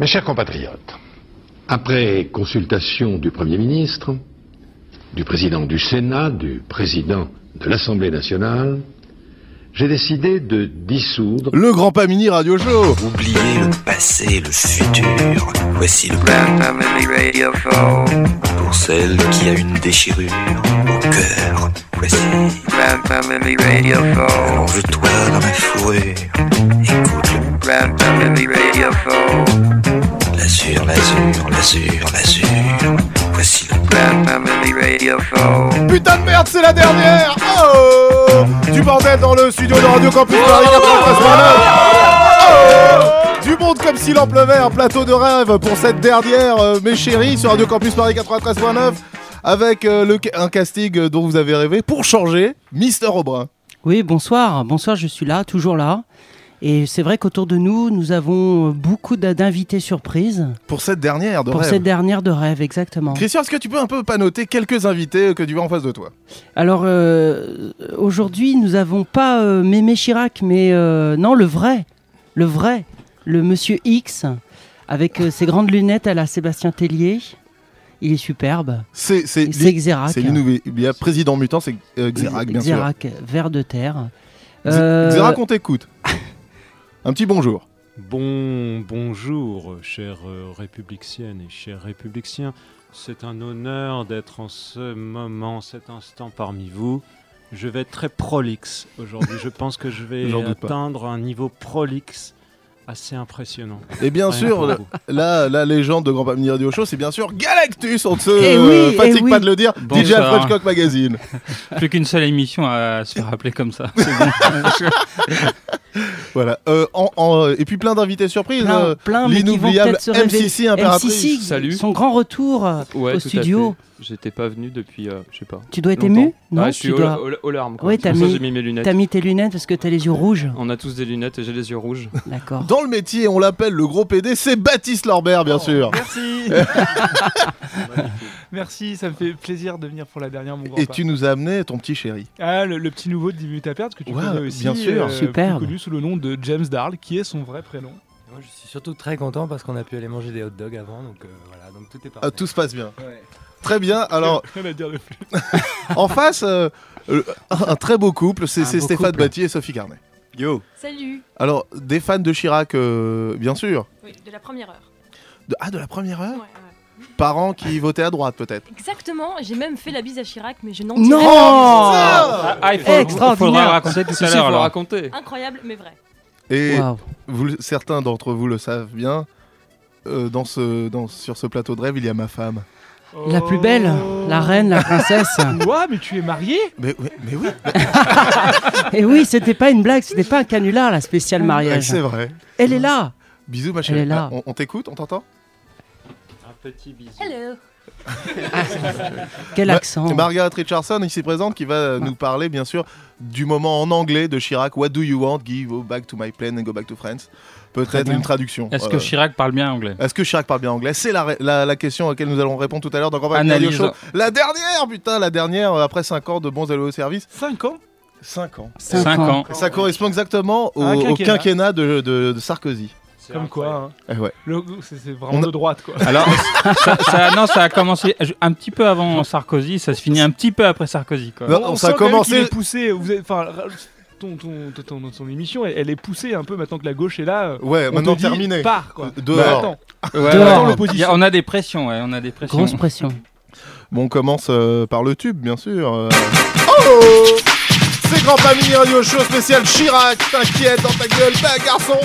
Mes chers compatriotes, après consultation du Premier ministre, du président du Sénat, du président de l'Assemblée nationale, j'ai décidé de dissoudre Le Grand Pamini Radio Show Oubliez le passé, le futur. Voici le Grand Family Radio Show. Pour celle qui a une déchirure au cœur. Voici Grand Family Radio Show. Allonge-toi dans la fourrure. Écoute L'azur, l'azur, l'azur, l'azur. Voici le Grand Family Radio Show. Putain de merde, c'est la dernière Oh Du bordel dans le studio de Radio Campus Paris 93.9 Oh Du monde comme s'il en pleuvait, un plateau de rêve pour cette dernière, euh, mes chéris, sur Radio Campus Paris 93.9 avec euh, le, un casting dont vous avez rêvé. Pour changer, Mister Aubrin. Oui, bonsoir. Bonsoir, je suis là, toujours là. Et c'est vrai qu'autour de nous, nous avons beaucoup d'invités surprises Pour cette dernière de pour rêve. cette dernière de rêve, exactement. Christian, est-ce que tu peux un peu pas noter quelques invités que tu vois en face de toi? Alors, euh, aujourd'hui, nous n'avons pas euh, Mémé Chirac, mais euh, non, le vrai. Le vrai. Le monsieur X, avec ses grandes lunettes à la Sébastien Tellier. Il est superbe. C'est Xerac. c'est l'innouvé. Il y a président mutant, c'est Xerac, bien sûr. Xerac, ver de terre. Xerac, on t'écoute. un petit bonjour. Bon, bonjour, chères euh, et chers républicains. C'est un honneur d'être en ce moment, cet instant parmi vous. Je vais être très prolixe aujourd'hui. Je pense que je vais atteindre un niveau prolixe assez impressionnant. Et bien sûr, la, la- légende de Grand Pamini Radio Show, c'est bien sûr Galactus. On ne se Eh euh, oui, fatigue eh oui. pas de le dire. DJ Cock Magazine. Plus qu'une seule émission à se faire appeler comme ça. Bon. Voilà. Euh, en- en- et puis plein d'invités surprises. plein, euh, plein, L'inoubliable. MCC impératrice. MCC, Salut. son grand retour euh, Ouais, au studio. J'étais pas venu depuis, euh, je sais pas. Tu dois être longtemps. ému Non, Ah, je suis tu aux, dois... aux- aux larmes. Quoi. Ouais, C'est t'as mis- mes lunettes. T'as mis tes lunettes parce que t'as les yeux rouges. On a tous des lunettes et j'ai les yeux rouges. D'accord. Dans le métier, on l'appelle le gros PD, c'est Baptiste Lorbert, bien sûr. Merci Merci, ça me fait plaisir de venir pour la dernière, mon grand Et tu nous as amené ton petit chéri. Ah, le, le petit nouveau de 10 minutes à perdre, que tu Ouais, connais aussi. bien sûr. plus Superbe. connu sous le nom de James Darl, qui est son vrai prénom. Moi, je suis surtout très content parce qu'on a pu aller manger des hot dogs avant, donc euh, voilà, donc tout est parfait. Ah, tout se passe bien. Ouais. Très bien. Alors, en face, euh, euh, un très beau couple, c'est Un c'est beau Stéphane couple. Batty et Sophie Carnet. Yo. Salut Alors, des fans de Chirac, euh, bien sûr. Oui, de la première heure. De- ah, de la première heure Ouais, ouais. Parents qui votaient à droite, peut-être. Exactement, j'ai même fait la bise à Chirac, mais je n'en Non dirai Ah, Ah, il faut- Extraordinaire. faudra le raconter tout Si, à si, l'heure. faut alors. raconter. Incroyable, mais vrai. Et Waouh. vous, le- certains d'entre vous le savent bien. euh, dans ce, dans, sur ce plateau de rêve, il y a ma femme. La plus belle, la reine, la princesse. Ouah, mais tu es marié Mais, oui- mais oui, Et oui, c'était pas une blague, c'était pas un canular, la spéciale mariage. c'est vrai. Elle est là. Bisous, ma Elle chérie. est là. Ah, on on t'écoute, on t'entend Un petit bisou. Hello Quel Ma- accent. Margaret Richardson, ici présente, qui va nous parler, bien sûr, du moment en anglais de Chirac. What do you want? Give go back to my plane and go back to France. Peut-être une traduction. Est-ce que Chirac parle bien anglais? Est-ce que Chirac parle bien anglais? C'est la, la, la question à laquelle nous allons répondre tout à l'heure dans Grand Pamini Radio Analyse. Show. La dernière, putain, la dernière, euh, après 5 ans de bons et loyaux services. 5 ans? 5 ans. Cinq Cinq ans. ans. Ça correspond exactement au, au quinquennat. de, de- de Sarkozy. C'est Comme quoi, hein. Ouais. Le- c'est vraiment On a- de droite, quoi. Alors, ça, ça- non, ça a commencé un petit peu avant Sarkozy, ça se finit un petit peu après Sarkozy. Quoi. Non, on ça a sent même commencé- est poussé. Vous êtes, enfin, ton, ton, ton, ton- ton émission, elle, elle est poussée un peu maintenant que la gauche est là. Ouais, on maintenant te dit, terminé. Pars, quoi. Dehors. Bah. Ouais, Dehors, ouais, l'opposition. on a des pressions, ouais, on a des pressions. Grosse pression. Bon, on commence euh, par le tube, bien sûr. euh. Oh C'est Grand Pamini Radio Show spécial Chirac. T'inquiète dans ta gueule, bah garçon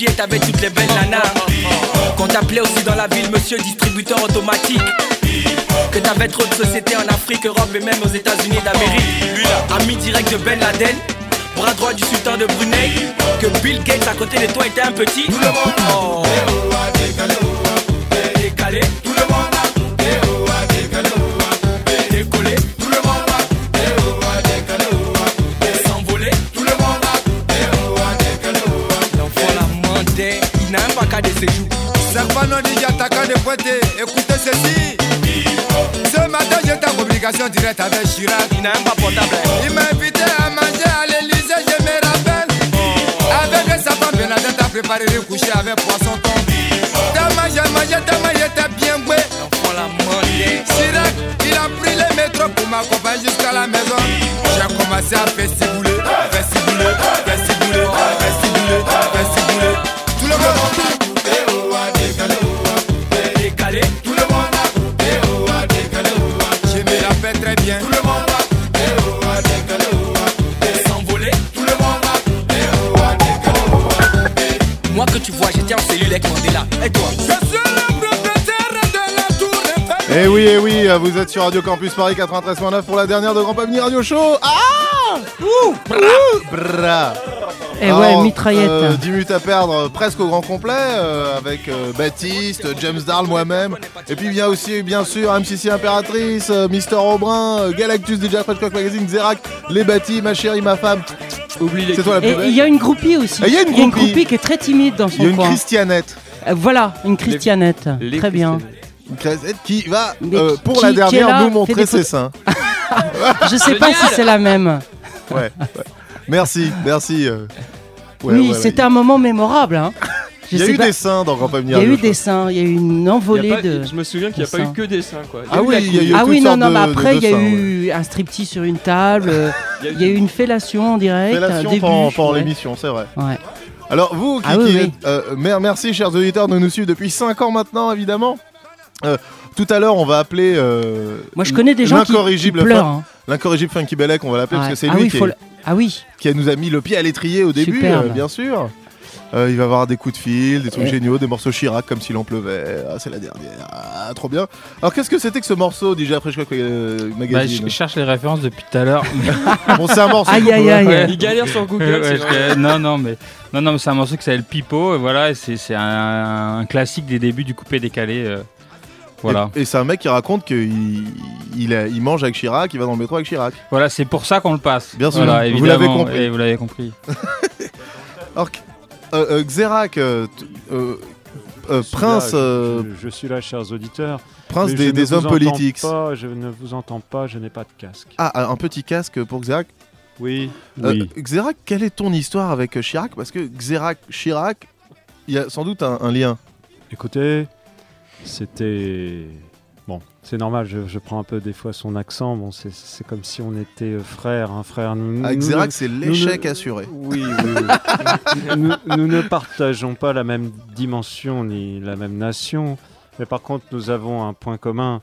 pieds t'avais toutes les belles nanas. Qu'on t'appelait aussi dans la ville monsieur distributeur automatique. Que t'avais trop de sociétés en Afrique, Europe et même aux États-Unis d'Amérique. Ami direct de Ben Laden. Bras droit du sultan de Brunei Que Bill Gates à côté de toi était un petit Oh Eh oui, eh oui, vous êtes sur Radio Campus Paris 93.9 pour la dernière de Grand Pamini Radio Show. Ah Ouh Bra Eh ouais, mitraillette. euh, 10 minutes à perdre, euh, presque au grand complet, euh, avec euh, Baptiste, James Darl, moi-même. Et puis il y a aussi, bien sûr, MCC Impératrice, euh, Mister Aubrin, euh, Galactus, DJ Fresh Cock Magazine, Xerac, Les Bâtis, ma chérie, ma femme. Oublie les C'est toi la plus Et belle. il y a une groupie aussi. Et il y a une groupie. qui est très timide dans Il y a son une coin. Christianette. Euh, voilà, une Christianette. Les Très bien. Christianette qui va, euh, pour qui- la dernière, là, nous montrer ses seins. Je sais pas si c'est la même. Ouais, ouais. Merci, merci. euh. Ouais, oui, ouais, ouais. c'était un moment mémorable. Hein. Je Il y a eu pas- des seins dans Grand Il Pamini y a eu des seins, il y a eu une Il envolée pas- de. Je me souviens qu'il n'y a pas eu que des seins quoi. Il Ah eu oui, il y a eu. Ah oui, non, non, mais après, il y a eu un striptease sur une table, euh, Il y a eu- il une fellation en direct. Fellation début, pendant, pendant l'émission, c'est vrai. Ouais. Alors vous, qui, Ah oui, euh, merci chers auditeurs de nous suivre depuis 5 ans maintenant, évidemment. Euh, tout à l'heure, on va appeler. euh, Moi, je connais des gens qui, pleurent. Hein. L'incorrigible Funky Bellec, on va l'appeler parce que c'est ah lui oui, qui, faut est- le- ah oui, qui nous a mis le pied à l'étrier au début, euh, bien sûr. Euh, il va avoir des coups de fil, des trucs géniaux, des morceaux Chirac comme s'il en pleuvait. Ah, c'est la dernière. Ah, trop bien. Alors qu'est-ce que c'était que ce morceau DJ Fresh Cock euh, Bah, Magazine je cherche les références depuis tout à l'heure. Bon, c'est un morceau. Aïe, aïe, aïe. Ouais. Il galère sur Google. Ouais, c'est je- vrai. non, non, mais non, non, mais c'est un morceau qui s'appelle Pipo. Et voilà, c'est un, un classique des débuts du coupé décalé. Voilà, Et, et c'est un mec qui raconte qu'il il, mange avec Chirac, il va dans le métro avec Chirac. voilà, c'est pour ça qu'on le passe. Bien sûr, Voilà, vous l'avez compris. et vous l'avez compris. Alors, euh, euh, Xerac, euh, euh, euh, prince, là, euh, je, je suis là, chers auditeurs. prince des, hommes politiques. pas, je ne vous entends pas, je n'ai pas de casque. Ah, un petit casque pour Xerac. Oui, Euh, oui. Xerac, quelle est ton histoire avec Chirac? Parce que Xerac, Chirac, il y a sans doute un, un lien. Écoutez, c'était. Bon, c'est normal, je, je prends un peu des fois son accent. Bon, c'est- comme si on était euh, frères, un frère. Nous, Avec nous Xerac, c'est l'échec assuré. Oui, oui, oui. nous, nous ne partageons pas la même dimension ni la même nation, mais par contre, nous avons un point commun,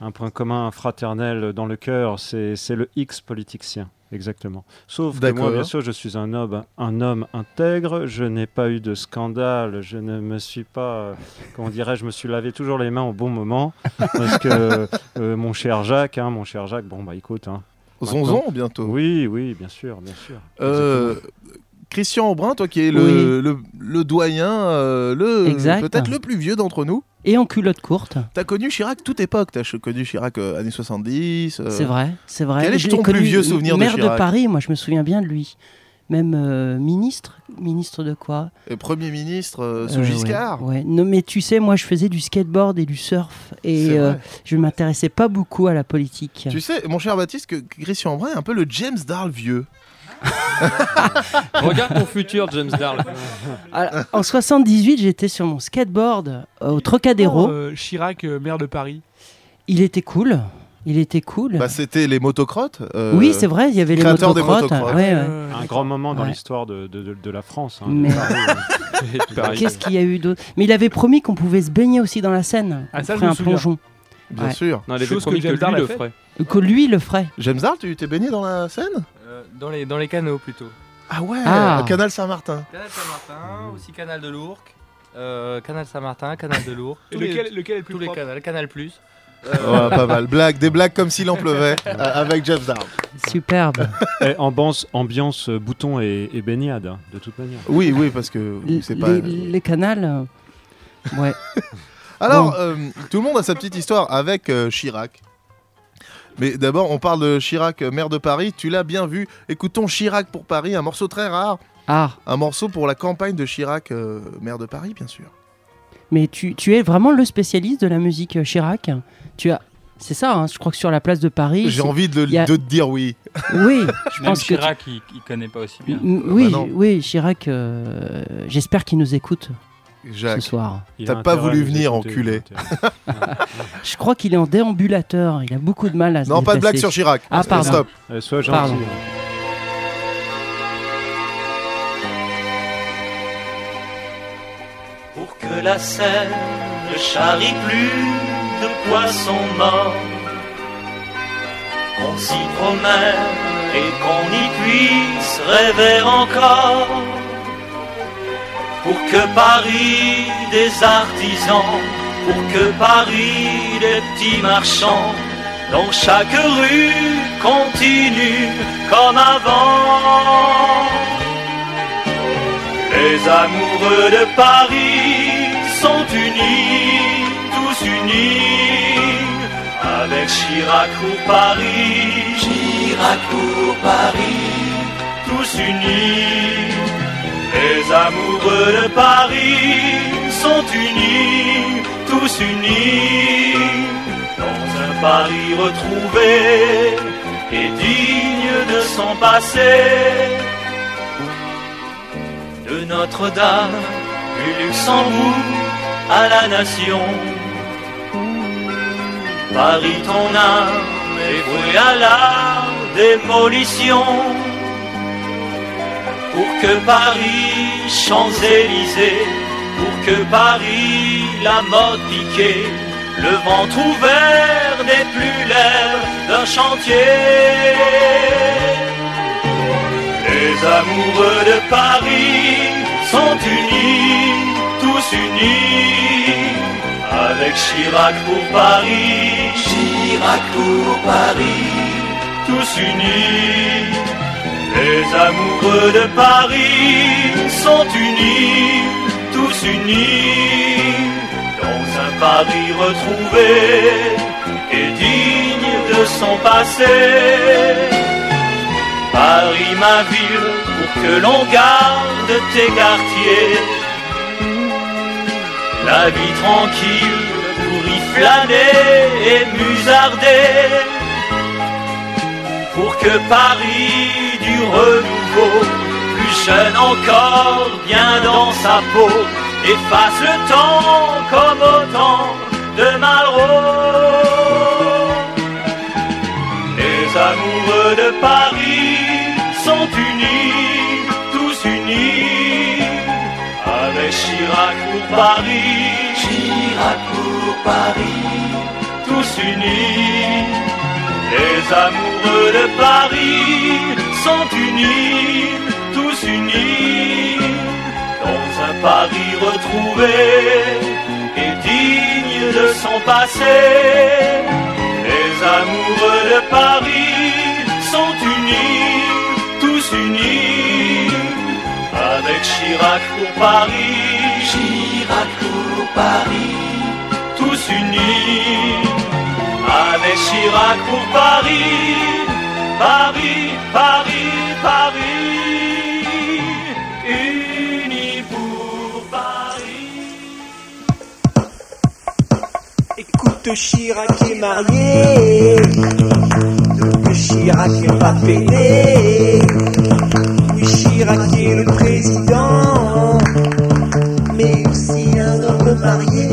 un point commun fraternel dans le cœur, c'est le X politicien. Exactement. Sauf que moi, bien sûr, je suis un homme, un homme intègre. Je n'ai pas eu de scandale. Je ne me suis pas, euh, comment dirais je me suis lavé toujours les mains au bon moment. Parce que euh, mon cher Jacques, hein, mon cher Jacques, bon, bah écoute. Hein, Zonzon bientôt. oui, oui, bien sûr, bien sûr. Euh, Christian Aubrin, toi qui es le, Oui. le, le doyen, euh, le peut-être le plus vieux d'entre nous. et en culotte courte. T'as connu Chirac toute époque. T'as connu Chirac euh, années 70. euh, C'est vrai, c'est vrai. quel est ton plus vieux souvenir de maire de, Chirac Paris, moi je me souviens bien de lui. Même euh, ministre, ministre de quoi? Et Premier ministre sous Giscard. ouais, ouais. Non, mais tu sais, moi je faisais du skateboard et du surf et je ne m'intéressais pas beaucoup à la politique. Tu sais, mon cher Baptiste, que que Christian Aubrin est un peu le James Darl vieux. Regarde ton futur, James Darl. Alors, en 78, j'étais sur mon skateboard euh, au Trocadéro. Oh, euh, Chirac, euh, maire de Paris. Il était cool. Il était cool. Bah, c'était les motocrottes. euh, oui, c'est vrai, il y avait les des motocrottes. motocrottes. ouais, ouais. Un grand moment dans Ouais. l'histoire de, de- de- de la France. hein, Mais- de Paris, Et de Paris. Qu'est-ce qu'il y a eu d'autre? Mais il avait promis qu'on pouvait se baigner aussi dans la Seine. Ah, ça, je me un souviens. plongeon. Bien Ouais. sûr. Non, il avait Chose promis que que, James Darl lui a le fait. ferait. Que lui le ferait. James Darl, tu t'es baigné dans la Seine? Euh, dans, les, dans les canaux plutôt. Ah ouais, Ah. canal Saint-Martin. Canal Saint-Martin, aussi Canal de l'Ourcq, euh, Canal Saint-Martin, Canal de l'Ourcq. Les- lequel, lequel est le plus Tous les canals, Canal Plus. Ouais, pas mal. Blague, des blagues comme s'il en pleuvait euh, avec James Darl. Superbe. Et ambiance, ambiance euh, bouton et, et baignade, hein, de toute manière. Oui, oui, parce que les, c'est pas. les canals. euh, Ouais. Alors, Bon. euh, tout le monde a sa petite histoire avec euh, Chirac. Mais d'abord, on parle de Chirac, euh, maire de Paris. Tu l'as bien vu. Écoutons Chirac pour Paris, un morceau très rare. Ah, Un morceau pour la campagne de Chirac, euh, maire de Paris, bien sûr. mais tu, tu es vraiment le spécialiste de la musique euh, Chirac. Tu as. C'est ça, hein, je crois que sur la place de Paris. J'ai envie de, a- te dire oui. Oui, je Même pense que. tu- Chirac, il, il connaît pas aussi bien. M- Oui, bah oui, Chirac. euh, J'espère qu'il nous écoute Jacques, ce soir. T'as pas voulu venir, enculé. Je crois qu'il est en déambulateur. Il a beaucoup de mal à se non, pas de blague sur Chirac. Ah, pardon. Stop. Euh, sois gentil. Pardon. pour que la Seine ne charrie plus de poissons morts. Qu'on s'y promène et qu'on y puisse rêver encore. Pour que Paris des artisans, pour que Paris des petits marchands, dans chaque rue continue comme avant. Les amoureux de Paris sont unis, tous unis, avec Chirac pour Paris, Chirac pour Paris, tous unis. Les amoureux de Paris sont unis, tous unis, dans un Paris retrouvé et digne de son passé de Notre-Dame, du Luxembourg à la nation. Paris, ton âme est vouée à la démolition. Pour que Paris, Champs-Élysées, pour que Paris, la mode piquée, le ventre ouvert n'ait plus l'air d'un chantier. Les amoureux de Paris sont unis, tous unis, avec Chirac pour Paris, Chirac pour Paris, tous unis. Les amoureux de Paris sont unis, tous unis, dans un Paris retrouvé et digne de son passé. Paris, ma ville, pour que l'on garde tes quartiers. La vie tranquille pour y flâner et musarder. Pour que Paris du renouveau, plus jeune encore, bien dans sa peau, efface le temps comme autant de Malraux. Les amoureux de Paris sont unis, tous unis, avec Chirac pour Paris, Chirac pour Paris, tous unis. Les amoureux de Paris sont unis, tous unis, dans un Paris retrouvé et digne de son passé. Les amoureux de Paris sont unis, tous unis, avec Chirac pour Paris, Chirac pour Paris, tous unis, avec Chirac pour Paris, Paris, Paris, Paris, unis pour Paris. Écoute, Chirac est marié. que Chirac n'est pas pédé. Oui, Chirac est le président, mais aussi un homme marié.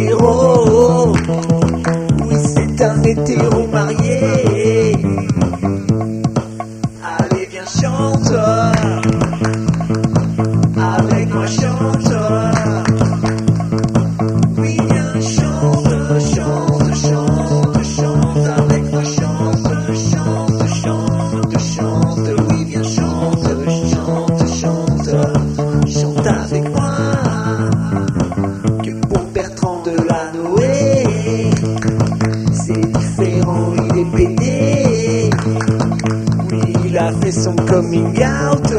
Est hétéro. Son coming out.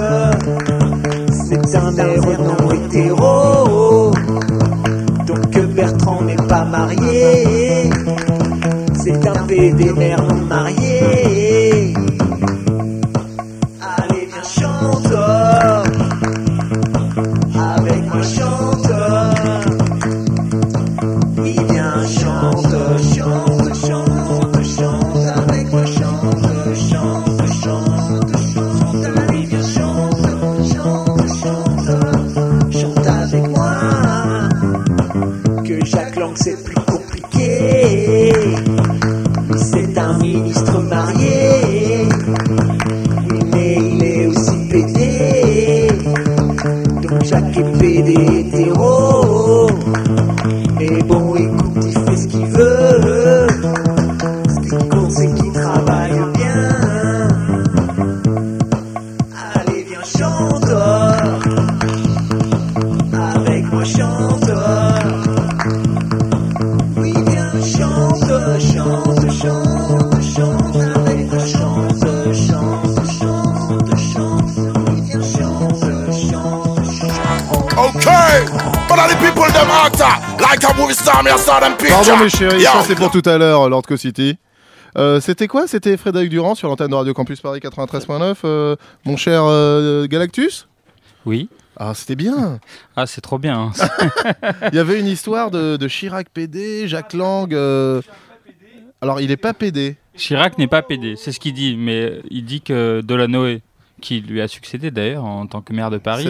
C'est un héros non hétéro. Donc Bertrand n'est pas marié. C'est un PD non marié. Pardon mes chéris, ça c'est pour tout à l'heure, Lord Co City. Euh, C'était quoi? C'était Frédéric Durand sur l'antenne de Radio Campus Paris 93.9, euh, mon cher euh, Galactus? Oui. Ah, c'était bien. Ah, c'est trop bien. hein. Il y avait une histoire de, de Chirac PD, Jacques Lang. euh, Alors, il est pas PD. Chirac n'est pas PD, c'est ce qu'il dit, mais il dit que Delanoë, qui lui a succédé d'ailleurs en tant que maire de Paris,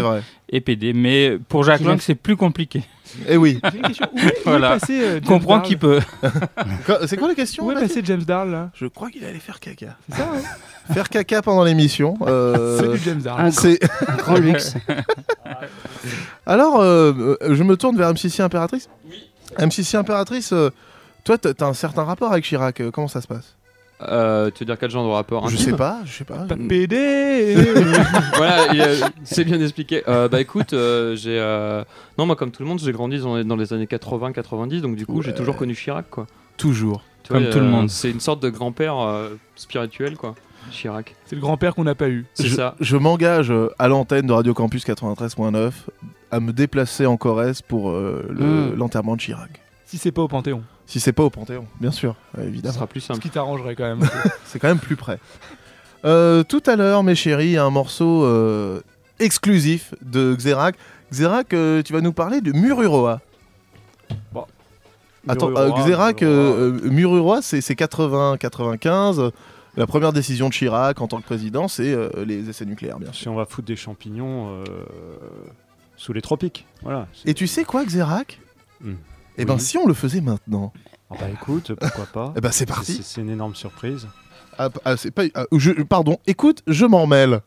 C'est est PD. Mais pour Jacques Qui l'a- Lang, c'est plus compliqué. Eh oui. Une question. Où est- où est voilà. passé, euh, James Comprends qu'il peut. C'est quoi la question Où est passé James Darl là Je crois qu'il allait faire caca. C'est ça, Faire caca pendant l'émission. euh, Salut, James Darl. Un c'est- Un grand luxe. Alors, euh, je me tourne vers M6 Impératrice. M6 Impératrice, euh, toi, t'as un certain rapport avec Chirac. comment ça se passe? Euh, tu veux dire quel genre de rapport Je sais pas, je sais pas. Pas PD voilà, il, euh, c'est bien expliqué. Euh, bah écoute, euh, j'ai. euh, Non, moi, comme tout le monde, j'ai grandi dans les, dans les années 80-90, donc du coup, j'ai toujours connu Chirac, quoi. Toujours. Tu vois, Comme tout le monde. C'est une sorte de grand-père euh, spirituel, quoi. Chirac. C'est le grand-père qu'on n'a pas eu. C'est je, ça. Je m'engage à l'antenne de Radio Campus 93.9 à me déplacer en Corrèze pour euh, le- Mm. l'enterrement de Chirac. Si c'est pas au Panthéon. Si c'est pas au Panthéon, bien sûr, évidemment. sera plus Ce simple. qui t'arrangerait quand même. C'est quand même plus près. Euh, tout à l'heure, mes chéris, un morceau euh, exclusif de Xerac. Xerac, euh, tu vas nous parler de Mururoa. Bon. Attends, Mururoa, euh, Xerac, Mururoa. Mururoa, c'est c'est 80-95. La première décision de Chirac en tant que président, c'est euh, les essais nucléaires, bien sûr. Si on va foutre des champignons euh, sous les tropiques. Voilà. Et tu sais quoi, Xerac Hmm. Eh ben, si on le faisait maintenant. Ah bah écoute, pourquoi pas Eh ben, c'est parti. C'est- une énorme surprise. Ah, ah, c'est pas, ah, je, pardon, écoute, je m'en mêle.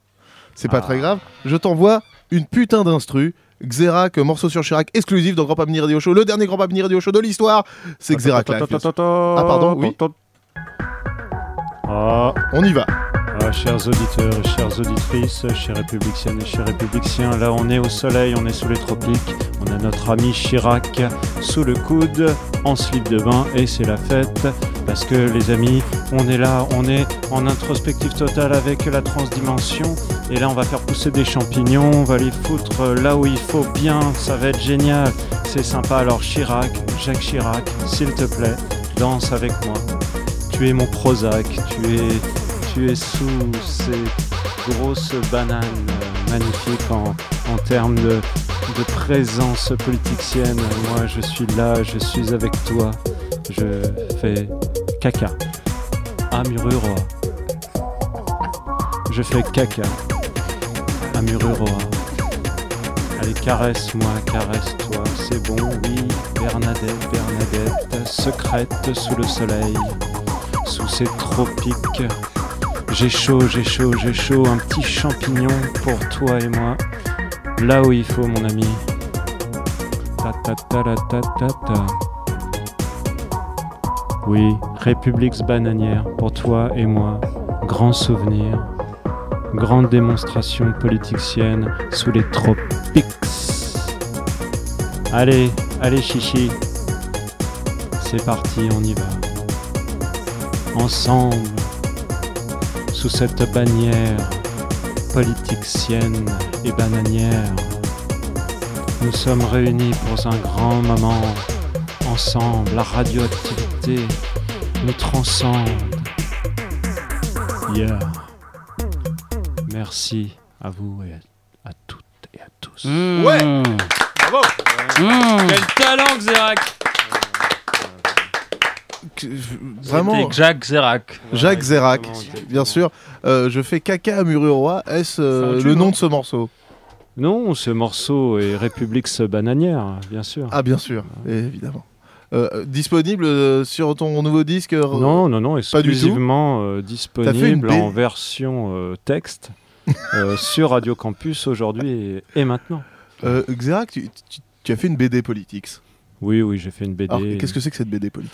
C'est pas très grave. Je t'envoie une putain d'instru. Xerac, morceau sur Chirac, exclusif dans Grand Pas Mini Radio Show. Le dernier Grand Pas Mini Radio Show de l'histoire, c'est Xerac. Ah, pardon, oui. Ah, On y va. Chers auditeurs et chères auditrices, chers républicaines et chers républicains, là on est au soleil, on est sous les tropiques, on a notre ami Chirac sous le coude, en slip de bain, et c'est la fête, parce que les amis, on est là, on est en introspective totale avec la transdimension, et là on va faire pousser des champignons, on va les foutre là où il faut bien, ça va être génial, c'est sympa, alors Chirac, Jacques Chirac, s'il te plaît, danse avec moi. Tu es mon Prozac, tu es, tu es sous ces grosses bananes magnifiques en, en termes de, de présence politicienne. Moi, je suis là, je suis avec toi. Je fais caca à Mururoa. Je fais caca à Mururoa. Allez, caresse-moi, caresse-toi, c'est bon, oui, Bernadette, Bernadette, secrète sous le soleil, sous ces tropiques. J'ai chaud, j'ai chaud, j'ai chaud, un petit champignon pour toi et moi, là où il faut, mon ami. Ta ta ta ta ta ta. Oui, République bananière pour toi et moi, grand souvenir, grande démonstration politicienne sous les tropiques. Allez, allez chichi, c'est parti, on y va. Ensemble, sous cette bannière politicienne et bananière, nous sommes réunis pour un grand moment. Ensemble, la radioactivité nous transcende. Yeah. Merci à vous et à, à toutes et à tous. Mmh. Ouais Bravo Mmh. Quel talent, Xerac Vraiment. C'était Jacques Xerac. Jacques Zerac, bien sûr. Euh, je fais caca à Mururoa. Est-ce euh, le nom de ce morceau? Non, ce morceau est République bananière, bien sûr. Ah, bien sûr, évidemment. Euh, disponible sur ton nouveau disque euh, Non, non, non, Pas du tout exclusivement euh, disponible en version euh, texte euh, sur Radio Campus aujourd'hui et, et maintenant. Euh, Xerac, tu, tu- tu as fait une BD Politics? Oui, oui, j'ai fait une BD. Alors, qu'est-ce que c'est que cette BD Politics?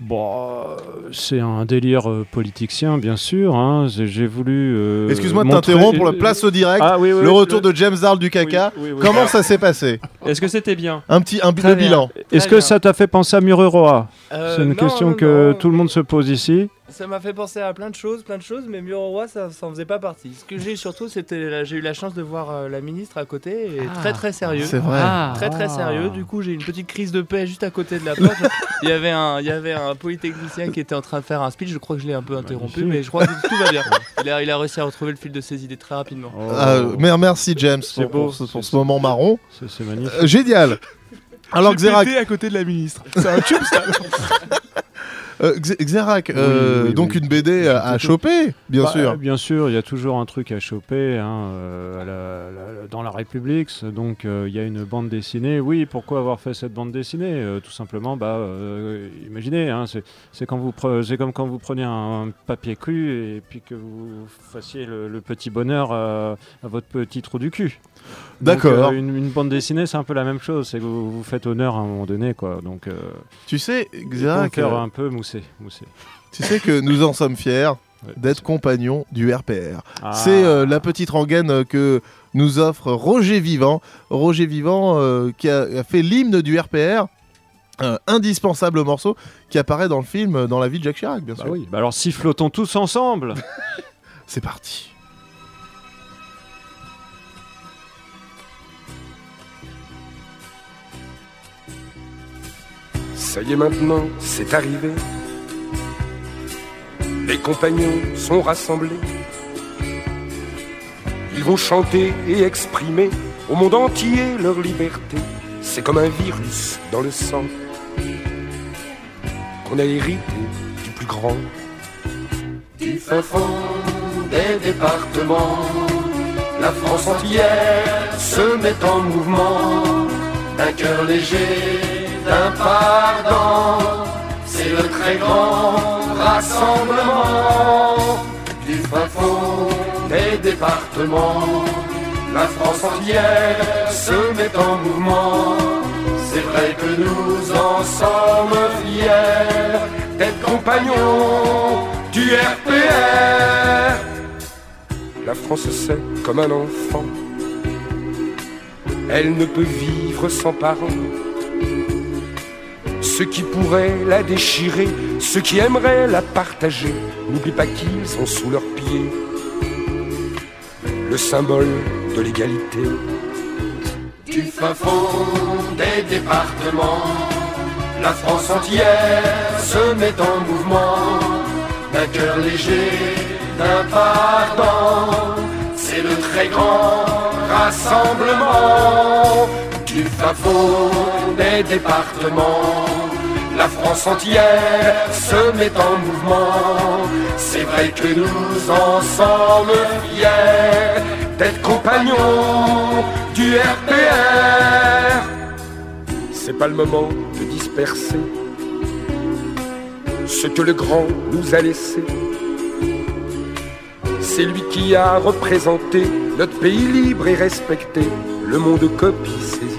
Bon, c'est un délire euh, politicien, bien sûr. hein. J'ai j'ai voulu. euh, Excuse-moi de montrer- t'interrompre, place au direct. Ah, oui, oui, le oui, retour de James Darl du caca. Oui, oui, oui. Comment ça s'est passé? Est-ce que c'était bien? Un petit un, bilan. Est-ce que bien. ça t'a fait penser à Mururoa? Euh, C'est une non, question non, que non. tout le monde se pose ici. Ça m'a fait penser à plein de choses, plein de choses, mais Mururoa, ça, ça en faisait pas partie. Ce que j'ai surtout, c'était, j'ai eu la chance de voir euh, la ministre à côté, et Ah. très très sérieux. C'est vrai. Ah. Très très sérieux. Du coup, j'ai eu une petite crise de paix juste à côté de la porte. il y avait un, il y avait un polytechnicien qui était en train de faire un speech. Je crois que je l'ai un peu interrompu, Magnifique. mais je crois que tout va bien. Il a, il a réussi à retrouver le fil de ses idées très rapidement. Oh, Ah, mer- merci James pour, beau, pour ce, pour c'est- ce moment marron. c'est magnifique. Euh, génial. Alors Xerac, à côté de la ministre. C'est un tube ça. euh, Xerac, euh, Oui, oui, donc oui. une BD à, à choper, bien Bah, sûr. Bien sûr, il y a toujours un truc à choper hein, euh, à la- la- dans la République. Donc euh, il y a une bande dessinée. Oui, pourquoi avoir fait cette bande dessinée Euh, Tout simplement, bah, euh, imaginez, hein, c'est comme quand vous preniez un papier cru et puis que vous fassiez le, le petit bonheur à votre petit trou du cul. Donc, D'accord. euh, une, une bande dessinée, c'est un peu la même chose. C'est que vous vous faites honneur à un moment donné, quoi. Donc, euh, Tu sais, Xerac, faire euh, un peu moussé, moussé. tu sais que nous en sommes fiers Ouais, d'être compagnons du RPR. Ah. C'est euh, la petite rengaine euh, que nous offre Roger Vivant. Roger Vivant euh, qui a, a fait l'hymne du RPR. Un indispensable morceau qui apparaît dans le film euh, Dans la vie de Jacques Chirac, bien Bah sûr. oui. Bah alors sifflotons tous ensemble. C'est parti. Ça y est maintenant, c'est arrivé. Les compagnons sont rassemblés. Ils vont chanter et exprimer au monde entier leur liberté. C'est comme un virus dans le sang qu'on a hérité du plus grand. Du fin fond des départements, la France entière se met en mouvement. D'un cœur léger, d'un pardon, c'est le très grand rassemblement. Du fin fond des départements, la France entière se met en mouvement. C'est vrai que nous en sommes fiers D'être compagnons du RPR. La France c'est comme un enfant. Elle ne peut vivre sans parents. Ceux qui pourraient la déchirer, ceux qui aimeraient la partager, n'oublie pas qu'ils sont sous leurs pieds. Le symbole de l'égalité. du fin fond des départements. La France entière se met en mouvement, d'un cœur léger, d'un pardon. C'est le très grand rassemblement du fin des départements. la France entière se met en mouvement. C'est vrai que nous en sommes fiers d'être compagnons du RPR. C'est pas le moment de disperser ce que le grand nous a laissé. C'est lui qui a représenté notre pays libre et respecté. Le monde idées.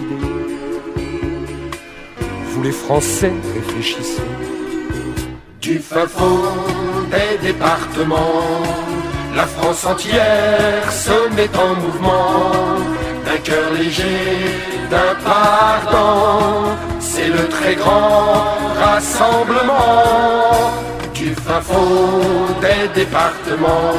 Les Français réfléchissez. Du fin des départements, la France entière se met en mouvement. D'un cœur léger, d'un pardon, c'est le très grand rassemblement. Du fin des départements,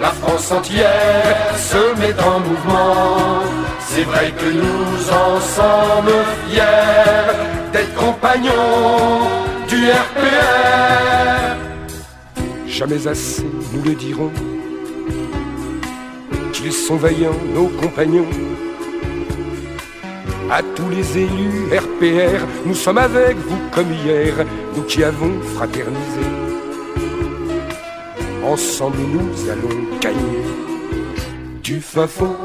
la France entière se met en mouvement. C'est vrai que nous en sommes fiers d'être compagnons du RPR. Jamais assez nous le dirons, qu'ils sont vaillants nos compagnons. À tous les élus RPR, nous sommes avec vous comme hier, nous qui avons fraternisé. Ensemble nous allons gagner du fin fond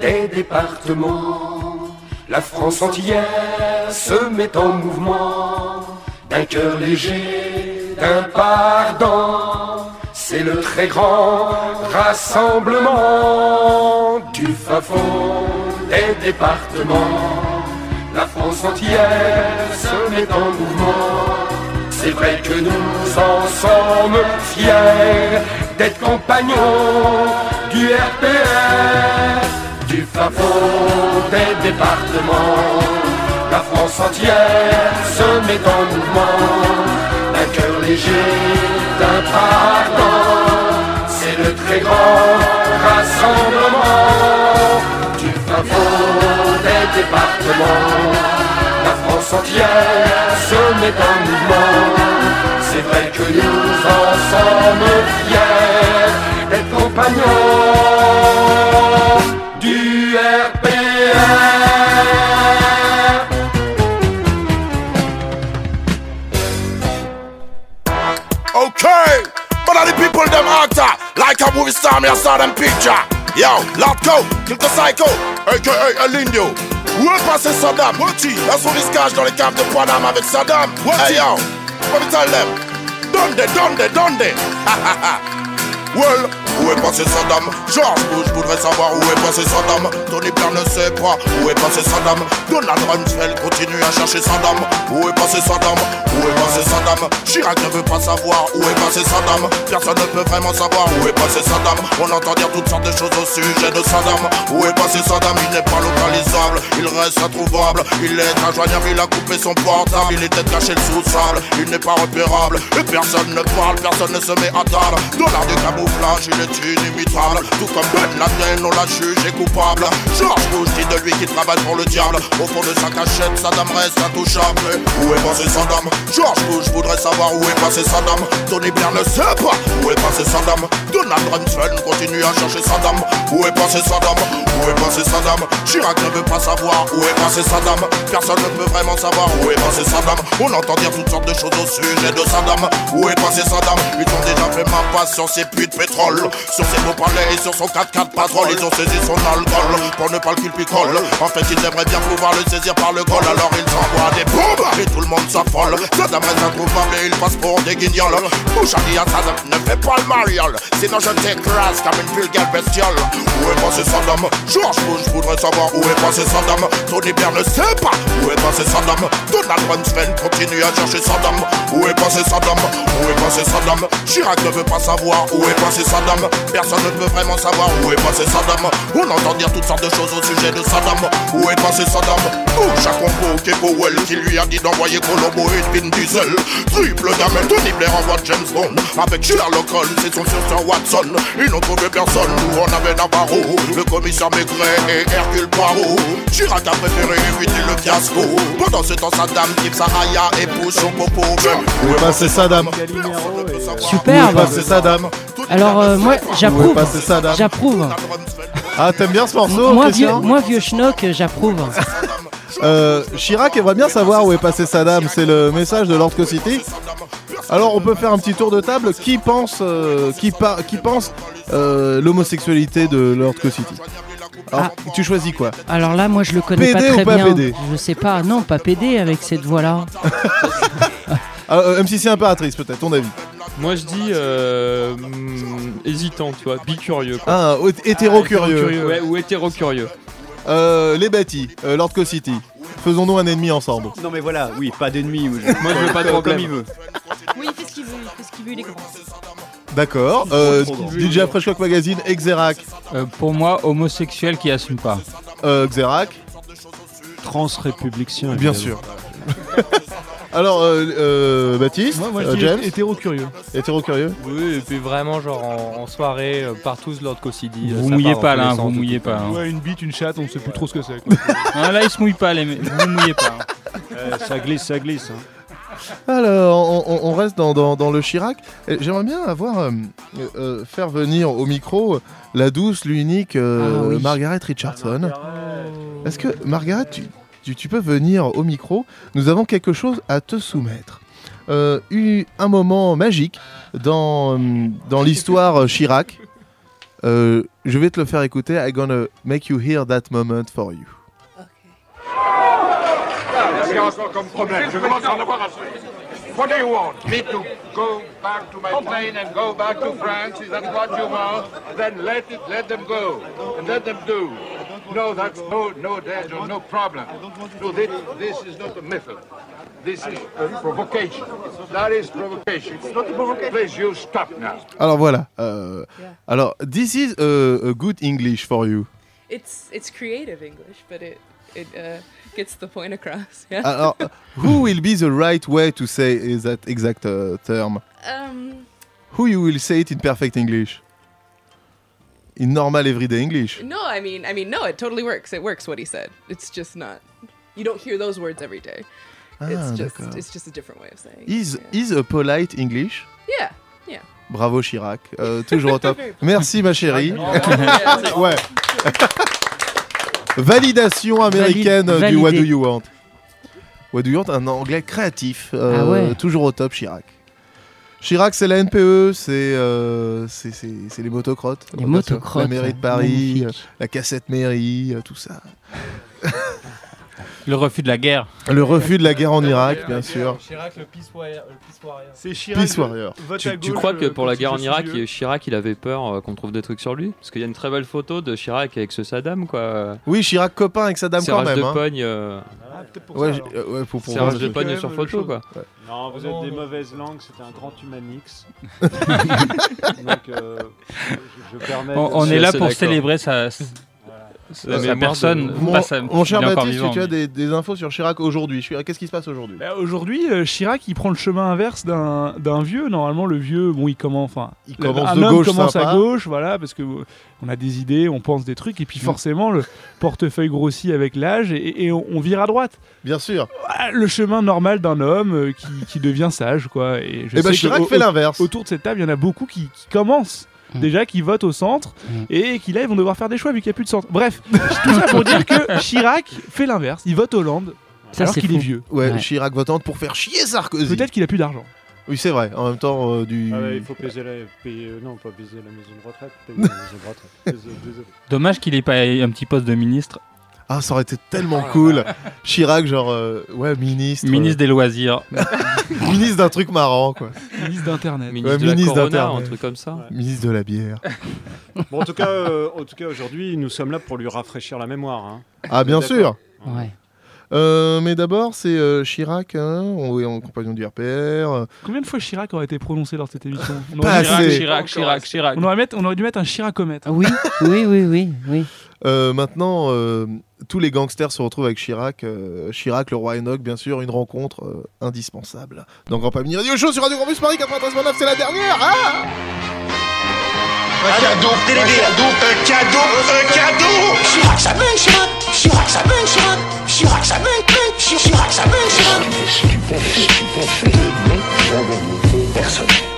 des départements. La France entière se met en mouvement d'un cœur léger, d'un pardon. C'est le très grand rassemblement du fin fond des départements. La France entière se met en mouvement. C'est vrai que nous en sommes fiers d'être compagnons du RPR, du fin fond des départements. La France entière se met en mouvement, d'un cœur léger, d'un pardon. C'est le très grand rassemblement du fin des départements. La France entière se met en mouvement. C'est vrai que nous en sommes fiers d'être compagnons du RPR. Them actor like a movie star, me I saw them picture. Yo, Go, Kill the Psycho, aka El Indio. Où est passé Saddam? Souris se cache dans les caves de Panama avec Saddam. Hey yo, let me tell them. Donde, donde, donde? Ha ha ha. Well, où est passé Saddam? George Bush voudrait savoir où est passé Saddam. Tony Blair ne sait pas où est passé Saddam. Donald Rumsfeld continue à chercher Saddam. Où est passé Saddam? Où est passé Saddam? Chirac ne veut pas savoir où est passé Saddam. Personne ne peut vraiment savoir où est passé Saddam. On entend dire toutes sortes de choses au sujet de Saddam. Où est passé Saddam? Il n'est pas localisable, il reste introuvable. Il est injoignable, il a coupé son portable. Il était caché sous le sable, il n'est pas repérable. Et personne ne parle, personne ne se met à table. Dollar du camouflage, il est inimitable. Tout comme Laden, on l'a jugé coupable. George Bush dit de lui qu'il travaille pour le diable. Au fond de sa cachette, Saddam reste intouchable. Où est passé Saddam George Bush voudrait savoir où est passé Saddam Tony Blair ne sait pas où est passé Saddam Donald Rumsfeld continue à chercher Saddam Où est passé Saddam Où est passé Saddam Chirac ne veut pas savoir où est passé Saddam Personne ne peut vraiment savoir où est passé Saddam On entend dire toutes sortes de choses au sujet de Saddam Où est passé Saddam Ils ont déjà fait ma passe sur ses puits pétrole. Sur ses beaux palais et sur son 4x4 patrol Ils ont saisi son alcool. Pour ne pas le culpicole En fait ils aimeraient bien pouvoir le saisir par le col Alors ils envoient des bombes et tout le monde s'affole. Saddam reste introuvable et il passe pour des guignols. Dit à Saddam ne fais pas le mariole. Sinon je t'écrase comme une vulgaire bestiole. Où est passé Saddam? George Bush voudrait savoir où est passé Saddam. Tony Blair ne sait pas où est passé Saddam. Donald Rumsfeld continue à chercher Saddam. Où est passé Saddam? Où est passé Saddam? Chirac ne veut pas savoir où est passé Saddam. Personne ne peut vraiment savoir où est passé Saddam. On entend dire toutes sortes de choses au sujet de Saddam. Où est passé Saddam? Bush a convoqué Powell qui lui a dit d'envoyer Colombo et Vin Diesel. Triple gamin Tony Blair envoie James Bond. Avec Sherlock Holmes et son sur Watson. Ils n'ont trouvé personne, nous on avait Navarro. Le commissaire Maigret et Hercule Poirot. Chirac a préféré éviter le fiasco. Pendant ce temps Saddam kiffe sa haya et pousse son popo. Où est passé Saddam? Superbe. Où est passé Saddam? Alors euh, moi j'approuve. J'approuve. Ah, t'aimes bien ce morceau Moi vieux, Christian moi vieux schnock, j'approuve. Euh, Chirac aimerait bien savoir où est passé Saddam. C'est le message de Lord City. Alors, on peut faire un petit tour de table. Qui pense, euh, qui, qui pense euh, l'homosexualité de Lord City Alors, tu choisis quoi Alors là, moi, je le connais PD pas ou très pas bien. PD Je sais pas. Non, pas PD avec cette voix-là. Ah, euh, MCC Impératrice, peut-être, ton avis Moi je dis euh, hmm, hésitant, tu vois, bicurieux. Quoi. Ah, hé- hétéro-curieux. Ouais, ou hétéro-curieux. Euh, les Betty, euh, Lord City. Faisons-nous un ennemi ensemble. Non mais voilà, oui, pas d'ennemi. Moi, je veux pas de Comme- problème. Comme il veut. Oui, il fait ce qu'il veut, il fait ce qu'il veut, il est grand. D'accord. Euh, DJ Fresh Cock Magazine, Xerac. Euh, pour moi, homosexuel qui assume pas. Euh, Xerac. Trans-républicain. Bien sûr. Alors, euh, euh, Baptiste, Moi, moi, je euh, dis James, hétéro-curieux. hétéro-curieux. Oui, et puis vraiment, genre en, en soirée, partout, Lord Cossidi. Vous mouillez pas là, hein, vous mouillez pas. hein. Ouais, une bite, une chatte, on sait plus trop ce que c'est. Ah, là, ils se mouillent pas, les mecs. Vous mouillez pas. hein. Euh, ça glisse, ça glisse. hein. Alors, on, reste dans, dans- dans le Chirac. J'aimerais bien avoir euh, euh, faire venir au micro la douce, l'unique euh, Ah oui. Margaret Richardson. Est-ce que Margaret, tu, tu- tu peux venir au micro Nous avons quelque chose à te soumettre. Euh, eu un moment magique dans, euh, dans l'histoire Chirac. Euh, je vais te le faire écouter. I'm gonna make you hear that moment for you. Encore comme problème Je commence à en avoir assez. What do you want? Me to go back to my plane and go back to France? Is that what you want? Then let it, let them go and let them do. No, that's no, no danger, no problem. No, this, this is not a method. This is a provocation. That is provocation. It's not a provocation. Please, you stop now. Alors voilà. euh, Alors, this is a, a good English for you. It's it's creative English, but it it uh, gets the point across. Yeah. Alors, who will be the right way to say that exact uh, term? um, Who you will say it in perfect English? In normal everyday English. no, I mean I mean no, it totally works. It works what he said. It's just not. You don't hear those words every day. it's Ah, just d'accord. it's just a different way of saying. it. Is is a polite English? Yeah, yeah. Bravo Chirac, Euh, toujours au top. Merci ma chérie. Ouais. Validation américaine du What Do. You Want. What Do You Want, un anglais créatif, euh, Ah ouais. toujours au top Chirac. Chirac, c'est la NPE, c'est euh, c'est- les motocrottes. Les motocrottes, La mairie de Paris, magnifique. la cassette mairie, euh, tout ça. Le refus de la guerre. Le refus de la guerre en Irak, bien sûr. Chirac, le peace warrior. le peace warrior. C'est Chirac. Peace Warrior. vote Tu, à tu gauche, crois que euh, pour la guerre il en Irak. Chirac il avait peur euh, qu'on trouve des trucs sur lui? Parce qu'il y a une très belle photo de Chirac avec ce Saddam quoi. Oui, Chirac copain avec Saddam quand Serrage même. de hein. pogne. euh, Ah, peut-être pour Ouais, ça, euh, ouais, pour, pour de pogne sur photo quoi. Non, vous Non, êtes des non. mauvaises langues, c'était un grand humanix. Donc, euh, je, je permets. On, on est là pour célébrer sa, La de- personne. Mon, cher Baptiste, vivant, tu as mais- des, des infos sur Chirac aujourd'hui. Chirac, Qu'est-ce qui se passe aujourd'hui Bah, Aujourd'hui, euh, Chirac, il prend le chemin inverse d'un vieux. Normalement, le vieux, bon, il commence, enfin, Il commence un de homme gauche commence sympa. à gauche, voilà, parce que euh, on a des idées, on pense des trucs, et puis forcément, le portefeuille grossit avec l'âge, et, et on, on vire à droite. Bien sûr. Ah, Le chemin normal d'un homme euh, qui, qui devient sage, quoi. Et, je Et ben sais Chirac fait l'inverse. Autour de cette table, il y en a beaucoup qui, qui commencent. Mm. Déjà qui votent au centre Mm. et qui là ils vont devoir faire des choix vu qu'il n'y a plus de centre. Bref, tout ça pour dire que Chirac fait l'inverse, il vote Hollande Ça, alors qu'il est vieux. Ouais, Ouais. Chirac votante pour faire chier Sarkozy. Peut-être qu'il a plus d'argent. Oui, c'est vrai. En même temps, euh, du. Ah ouais, il faut payer la, payer, euh, non, pas baiser la maison de retraite, payer la maison de retraite. Désolé, désolé. Dommage qu'il ait pas un petit poste de ministre. Ah, ça aurait été tellement cool. Chirac, genre, euh, ouais, ministre. Ministre des loisirs. euh, ministre d'un truc marrant, quoi. Ministre d'internet. Ministre Ouais, de la ministre Corona, d'Internet. un truc comme ça. Ministre de la bière. Bon, en tout cas, euh, en tout cas aujourd'hui, nous sommes là pour lui rafraîchir la mémoire. hein. Ah, bien sûr. Ouais. Euh, mais d'abord, c'est euh, Chirac, hein, on est en compagnon du RPR. Combien de fois Chirac aurait été prononcé lors de cette émission on Pas assez. Chirac, Chirac, Chirac. on aurait, mettre- on aurait dû mettre un Chiracomètre. Oui, oui, oui, oui, oui. Euh, maintenant, euh, tous les gangsters se retrouvent avec Chirac. euh, Chirac, le roi Enoch, bien sûr, une rencontre euh, indispensable. Dans Grand Pamini Radio Show sur Radio Campus Paris 93.9, c'est la dernière. Ah Un cadeau, un cadeau, un cadeau, un cadeau Chirac, ça baigne, Chirac Chirac, ça baigne, Chirac Chirac, ça Chi- Chirac, ça baigne, Chirac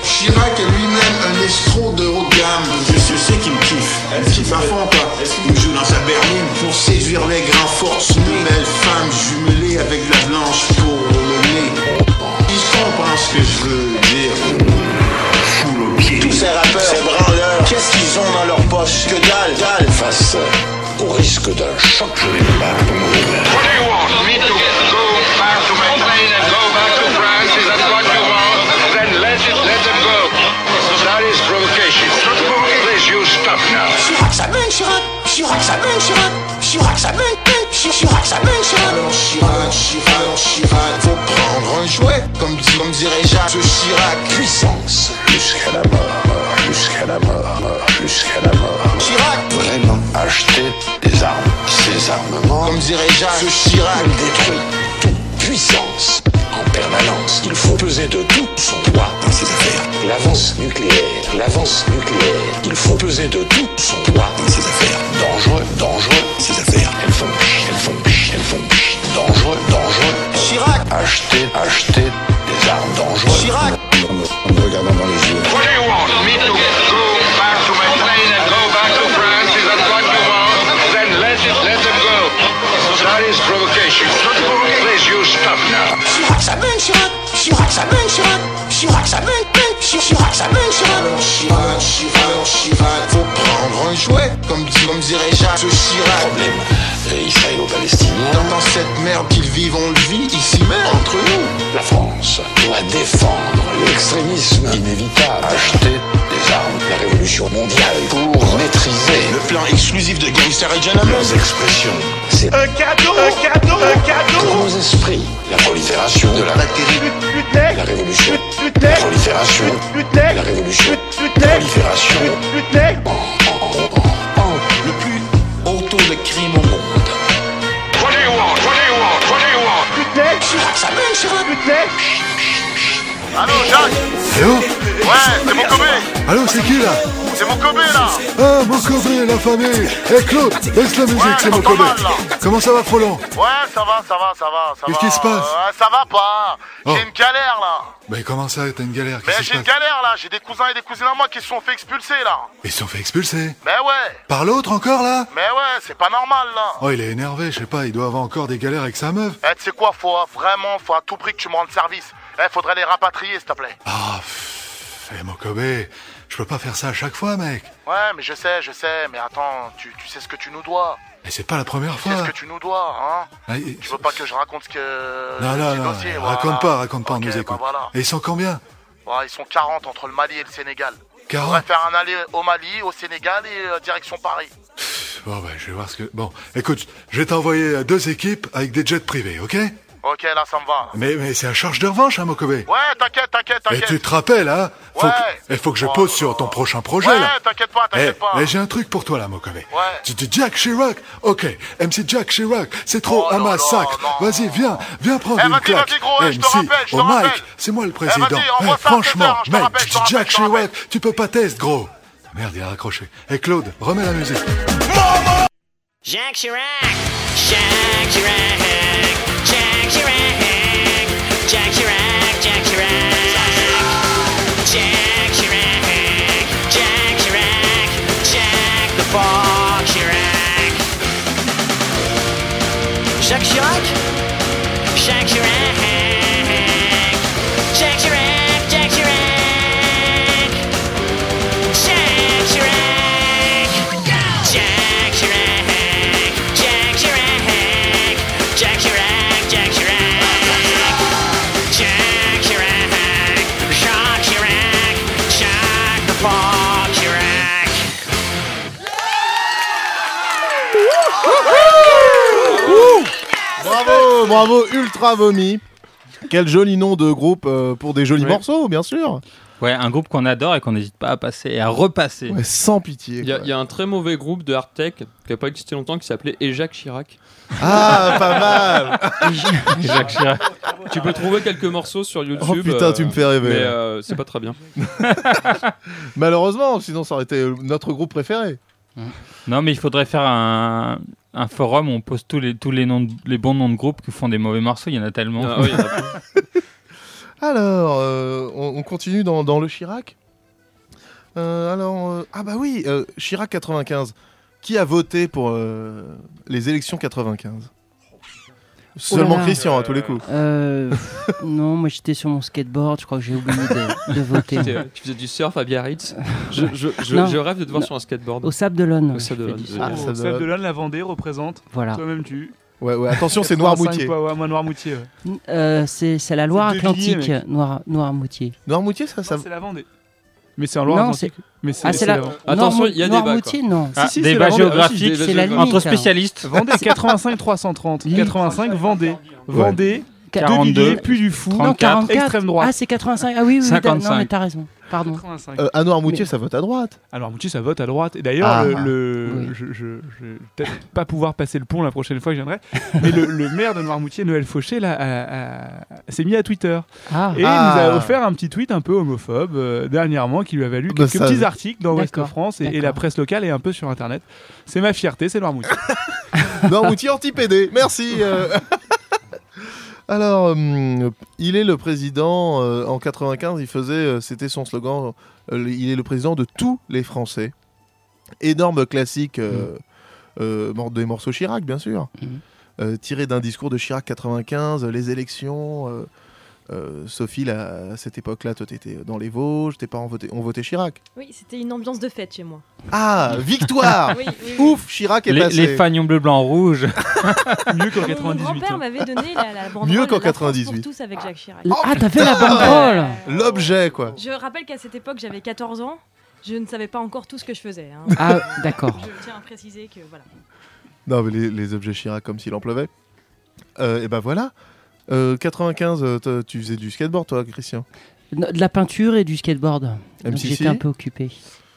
Chirac est lui-même un escroc de haut de gamme. Qu'est-ce que c'est qui me kiffe Il kiffe à fond, quoi. Il joue dans sa berline pour séduire les grands forcenés. belle femme jumelée avec la blanche pour le nez. Ils comprennent ce que je veux dire. Ces rappeurs, ces branleurs, qu'est-ce qu'ils ont dans leur poche? Que dalle, dalle. Face au risque d'un choc, je vais me battre pour mon honneur. What do you want? Me to go back to my plane and go back to France? Is that what you want? Then let it, let them go. That is provocation. Please, you stop now. Chirac, ça mène, Chirac Chirac, ça mène, Chirac Chirac, ça Chirac, ça Alors Chirac, Chirac, Chirac, faut prendre un jouet, comme, dirait Jacques. Ce Chirac. Puissance, jusqu'à la mort, jusqu'à la mort, jusqu'à la mort. Chirac, vraiment, acheter des armes, ces armements, comme dirait Jacques. Ce Chirac, détruit toute puissance permanence. Il faut peser de tout son poids dans ces affaires. L'avance nucléaire, l'avance nucléaire. Il faut peser de tout son poids dans ces affaires. Dangereux, dangereux, ces affaires. Elles font pch, elles font pch, elles font pch. Dangereux, dangereux. Chirac, acheter, acheter des armes dangereuses. Chirac, en me, en me regardant dans les Chirac Chirac, ça mène, Chirac Chirac, ça mène, mène, Chi- Chirac, ça mène, Chirac Chirac, Chirac, Chirac, faut prendre un jouet, comme, comme dirait Jacques ce Chirac. Problème israélo-palestinien. Dans, dans cette merde qu'ils vivent, on le vit ici même, entre nous. La France doit défendre l'extrémisme inévitable. Acheter La révolution mondiale pour maîtriser le plan exclusif de Gangster et Gentlemen. Leurs expressions, c'est un cadeau, un cadeau, un cadeau pour nos esprits. La prolifération de la bactérie, la révolution, la prolifération, la révolution, la prolifération, le plus haut taux de crime au monde. What do you want? What do you want? What do you want? Chirac, Allô, Jacques Léo Ouais, c'est mon Kobe Allô, c'est qui là C'est mon Kobe, là Ah, mon Kobe, la famille Eh Claude, laisse la musique, Ouais, c'est mon là. Comment ça va, Froland Ouais, ça va, ça va, ça va, ça va. Qu'est-ce qui se passe Ouais, Ça va pas J'ai Oh. une galère, là Mais comment ça, t'as une galère Mais j'ai une galère, là J'ai des cousins et des cousines à moi qui se sont fait expulser, là Ils se sont fait expulser. Mais ouais Par l'autre encore, là Mais ouais, c'est pas normal, là Oh, il est énervé, je sais pas, il doit avoir encore des galères avec sa meuf. Eh, tu sais quoi, faut euh, vraiment, faut à tout prix que tu me rendes service. Eh, faudrait les rapatrier, s'il te plaît. Ah, pff, eh, mon Kobe, je peux pas faire ça à chaque fois, mec. Ouais, mais je sais, je sais, mais attends, tu, tu sais ce que tu nous dois. Et c'est pas la première Tu sais ce fois. que tu nous dois, hein Ah, et- Tu veux pas que je raconte ce que... Non, non, non, raconte pas, raconte pas, on nous bah écoute. voilà. Et ils sont combien Ouais, ils sont 40 entre le Mali et le Sénégal. 40? On va faire un aller au Mali, au Sénégal et euh, direction Paris. Bon, bah, je vais voir ce que... Bon, écoute, je vais t'envoyer deux équipes avec des jets privés, ok? Ok, là, ça me va. Mais, mais c'est à charge de revanche, hein, mon Kobe. Ouais, t'inquiète, t'inquiète, Et t'inquiète. tu te rappelles, hein? Faut Ouais. que, Il faut que je pose sur ton prochain projet, Ouais, là. t'inquiète pas, Eh, t'inquiète pas. eh, j'ai un truc pour toi, là, mon Kobe. Ouais. Tu dis Jack Chirac Ok, MC Jack Chirac, c'est trop Oh un non, massacre. Vas-y, viens, viens prendre Eh, une claque. vas-y, gros, ouais, je te MC, rappelle, je te au rappelle. mic, c'est moi le Eh, président. Eh, à franchement, 16 heures, je te mec, tu dis Jack Chirac, tu peux pas test, gros. Merde, il a raccroché. Eh, Claude, remets la musique. Jacques Chirac Jacques Chirac Bravo, bravo, Ultra Vomi. Quel joli nom de groupe euh, pour des jolis morceaux, bien sûr. Ouais, un groupe qu'on adore et qu'on n'hésite pas à passer et à repasser. Ouais, sans pitié. Il y, a- il y a un très mauvais groupe de hard tech qui a pas existé longtemps qui s'appelait Jacques Chirac. Ah, pas mal. Jacques Chirac. Tu peux trouver quelques morceaux sur YouTube. Oh putain, tu me fais rêver. Mais euh, c'est pas très bien. Malheureusement, sinon ça aurait été notre groupe préféré. Non, mais il faudrait faire un, un forum où on pose tous les, tous les, noms de- les bons noms de groupes qui font des mauvais morceaux. Il y en a tellement. Ah oui, il y en a plein. Alors, euh, on, on continue dans, dans le Chirac. Euh, alors, euh, ah bah oui, euh, Chirac 95. Qui a voté pour euh, les élections 95 Seulement Oh là là. Christian à tous les coups. Euh, non, moi j'étais sur mon skateboard, je crois que j'ai oublié de, de voter. Tu faisais du surf à Biarritz. Je, je, je, Non. je rêve de te voir Non. sur un skateboard. Au Sable d'Olonne. Au Sable d'Olonne. Ah, Au ça Sable l'Olonne, la Vendée représente. Voilà. Toi-même, tu. Ouais, ouais, attention, c'est 85 Noirmoutier. poids, ouais, moi, Noirmoutier. ouais. Euh, c'est la Loire-Atlantique. Noir, Noirmoutier. Noirmoutier, ça, ça. C'est la Vendée. Mais c'est en Non, Loire-Atlantique. c'est- Mais c'est Ah, c'est c'est la. Attention, il y a débat, Noirmoutier, non. Ah, si, c'est débat géographique Ah, si, c'est la limite. entre spécialistes. Vendée 85 330. 85 Vendée. Vendée. 42, Devilliers, puis du fou. Non, 44. Extrême droite. Ah, c'est 85. Ah oui, oui, oui, t'as- non, 55. mais t'as raison. Pardon. 85. Euh, à Noirmoutier, ça vote à droite. Alors Moutier, ça vote à droite. Et d'ailleurs, Ah. le, le- Oui. je, je, je vais peut-être pas pouvoir passer le pont la prochaine fois que je viendrai, mais le, le maire de Noirmoutier, Noël Fauché, là, a- a- s'est mis à Twitter. Ah, Et il Ah. nous a offert un petit tweet un peu homophobe euh, dernièrement qui lui a valu Bah, quelques ça- petits articles dans Ouest France et, et la presse locale et un peu sur Internet. C'est ma fierté, c'est Noirmoutier. Noirmoutier anti-PD. Merci. euh. Alors, hum, il est le président. euh, en 95, il faisait. euh, C'était son slogan. euh, il est le président de tous les Français. Énorme classique. euh, euh, mor- des morceaux Chirac, bien sûr. Euh, tiré d'un discours de Chirac 95, euh, les élections. Euh, Sophie, là, à cette époque-là, toi, t'étais dans les Vosges, tes parents votaient, ont voté Chirac. Oui, c'était une ambiance de fête chez moi. Ah, victoire Oui, oui, oui. Ouf, Chirac est Les, passé. les fagnons bleu, blanc, rouge. Mieux qu'en Mon- Mon 98. grand-père hein. m'avait donné la, la banderole Mieux qu'en La France 98. pour tous avec Jacques Chirac. Ah, t'as fait la banderole L'objet, quoi. Je rappelle qu'à cette époque, j'avais 14 ans. Je ne savais pas encore tout ce que je faisais. hein. Ah, d'accord. Je tiens à préciser que voilà. Non, mais les, les objets Chirac comme s'il en pleuvait. Euh, et ben voilà. Euh, 95, euh, toi, tu faisais du skateboard, toi, Christian? De la peinture et du skateboard. J'étais un peu occupé.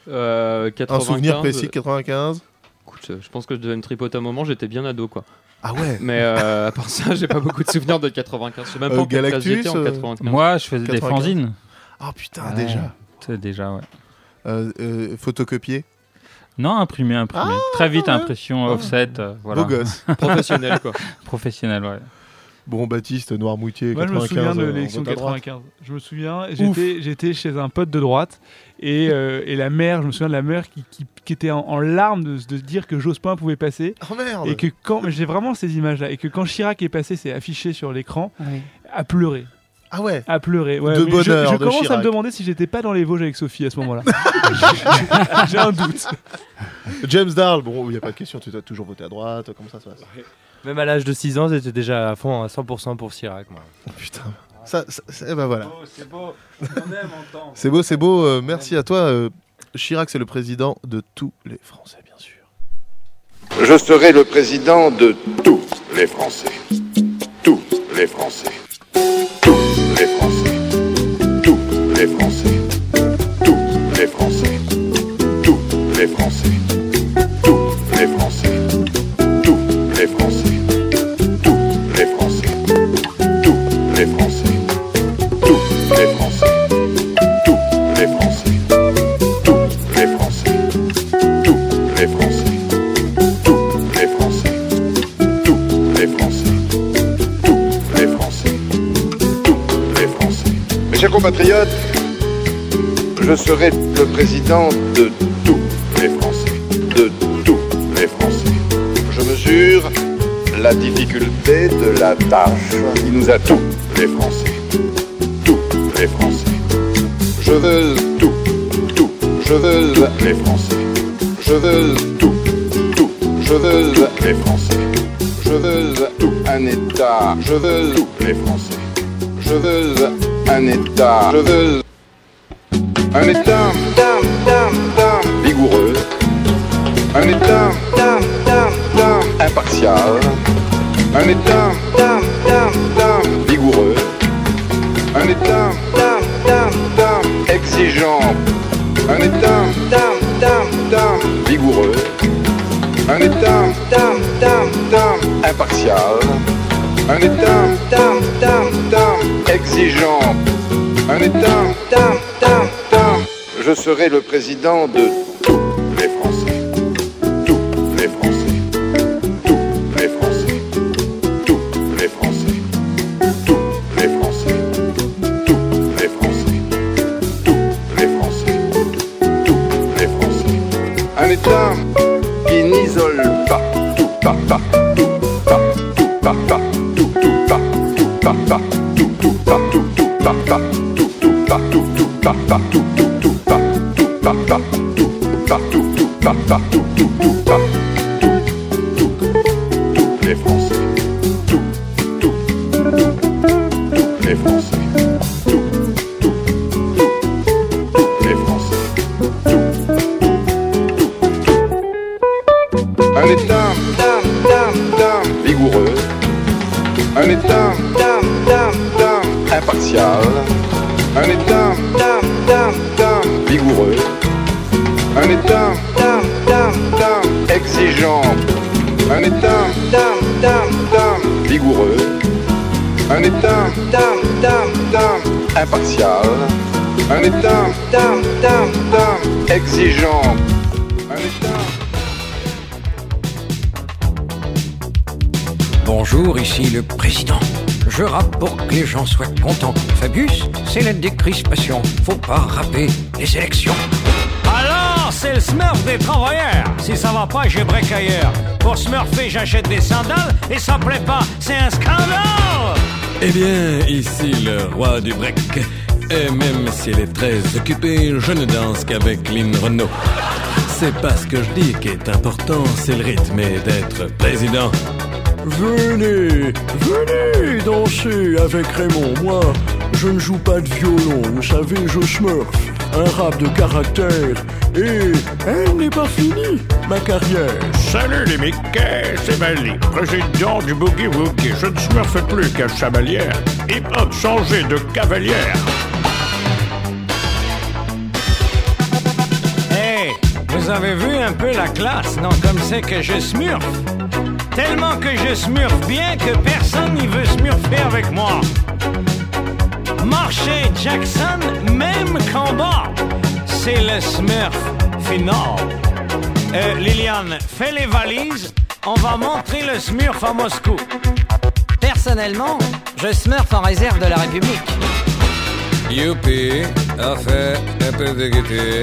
Euh, Un 95, souvenir précis de euh, 95 écoute, euh, je pense que je devais me tripoter un moment, j'étais bien ado quoi. Ah ouais? Mais euh, à part ça, j'ai pas beaucoup de souvenirs de 95. Je sais même pas Euh, en Galactus, j'étais en euh, 95. Moi, je faisais des 95. fanzines. Ah putain, Ouais. déjà. C'est déjà, ouais. Euh, euh, photocopier? Non, imprimé, imprimé. Ah, Très vite, ouais. impression, Ah. offset. euh, voilà. Beau gosse. Professionnel quoi. Professionnel, ouais. Bon, Baptiste, Noirmoutier, Moi, je 95. me souviens de on l'élection vote à droite. 95. Je me souviens, j'étais, j'étais chez un pote de droite et, euh, et la mère, je me souviens de la mère qui, qui, qui était en, en larmes de, de se dire que Jospin pouvait passer. Oh merde Et que quand, j'ai vraiment ces images-là, et que quand Chirac est passé, c'est affiché sur l'écran, Oui. à pleurer. Ah ouais À pleurer. Ouais, De mais je- bonheur Je, de commence à me demander si j'étais pas dans les Vosges avec Sophie à ce moment-là. j'ai un doute. James Darl, bon, il n'y a pas de question, tu as toujours voté à droite, comment ça se passe? Même à l'âge de 6 ans, j'étais déjà à fond à 100% pour Chirac. Moi. Oh, Putain. Ça, ça- ça- eh ben voilà. c'est beau. On aime. C'est beau, c'est beau. euh, merci à toi. euh, Chirac, c'est le président de tous les Français, bien sûr. Je serai le président de tous les Français. Tous les Français. Compatriotes, je serai le président de tous les Français, de tous les Français. Je mesure la difficulté de la tâche qui nous a tous les Français, tous les Français. Je veux tout, tout, je veux les Français, je veux tout, tout, je veux les Français, je veux tout un État, je veux tous les Français, je veux un État, je un État vigoureux, un État impartial, un État vigoureux, un État exigeant, un État vigoureux, un État impartial, un État exigeant, un État je serai le président de gens soient contents. Fabius, c'est la décrispation. Faut pas rapper les élections. Alors, c'est le smurf des travailleurs. Si ça va pas, je break ailleurs. Pour smurfer, j'achète des sandales et ça plaît pas, c'est un scandale. Eh bien, ici le roi du break. Et même s'il est très occupé, je ne danse qu'avec Lynn Renault. C'est pas ce que je dis qui est important, c'est le rythme et d'être président. Venez, venez danser avec Raymond. Moi, je ne joue pas de violon, vous savez, je smurf. Un rap de caractère. Et elle n'est pas finie, ma carrière. Salut les Mickey, c'est Bali, président du Boogie Woogie. Je ne smurfe plus qu'à Chamalière. Hip hop changé de cavalière. Hey, vous avez vu un peu la classe, non? Comme c'est que je smurf. Tellement que je smurfe bien que personne n'y veut smurfer avec moi. Marché Jackson, même combat. C'est le smurf final. Euh, Liliane, fais les valises. On va montrer le smurf à Moscou. Personnellement, je smurf en réserve de la République. Youpi, a fait un peu de gaieté.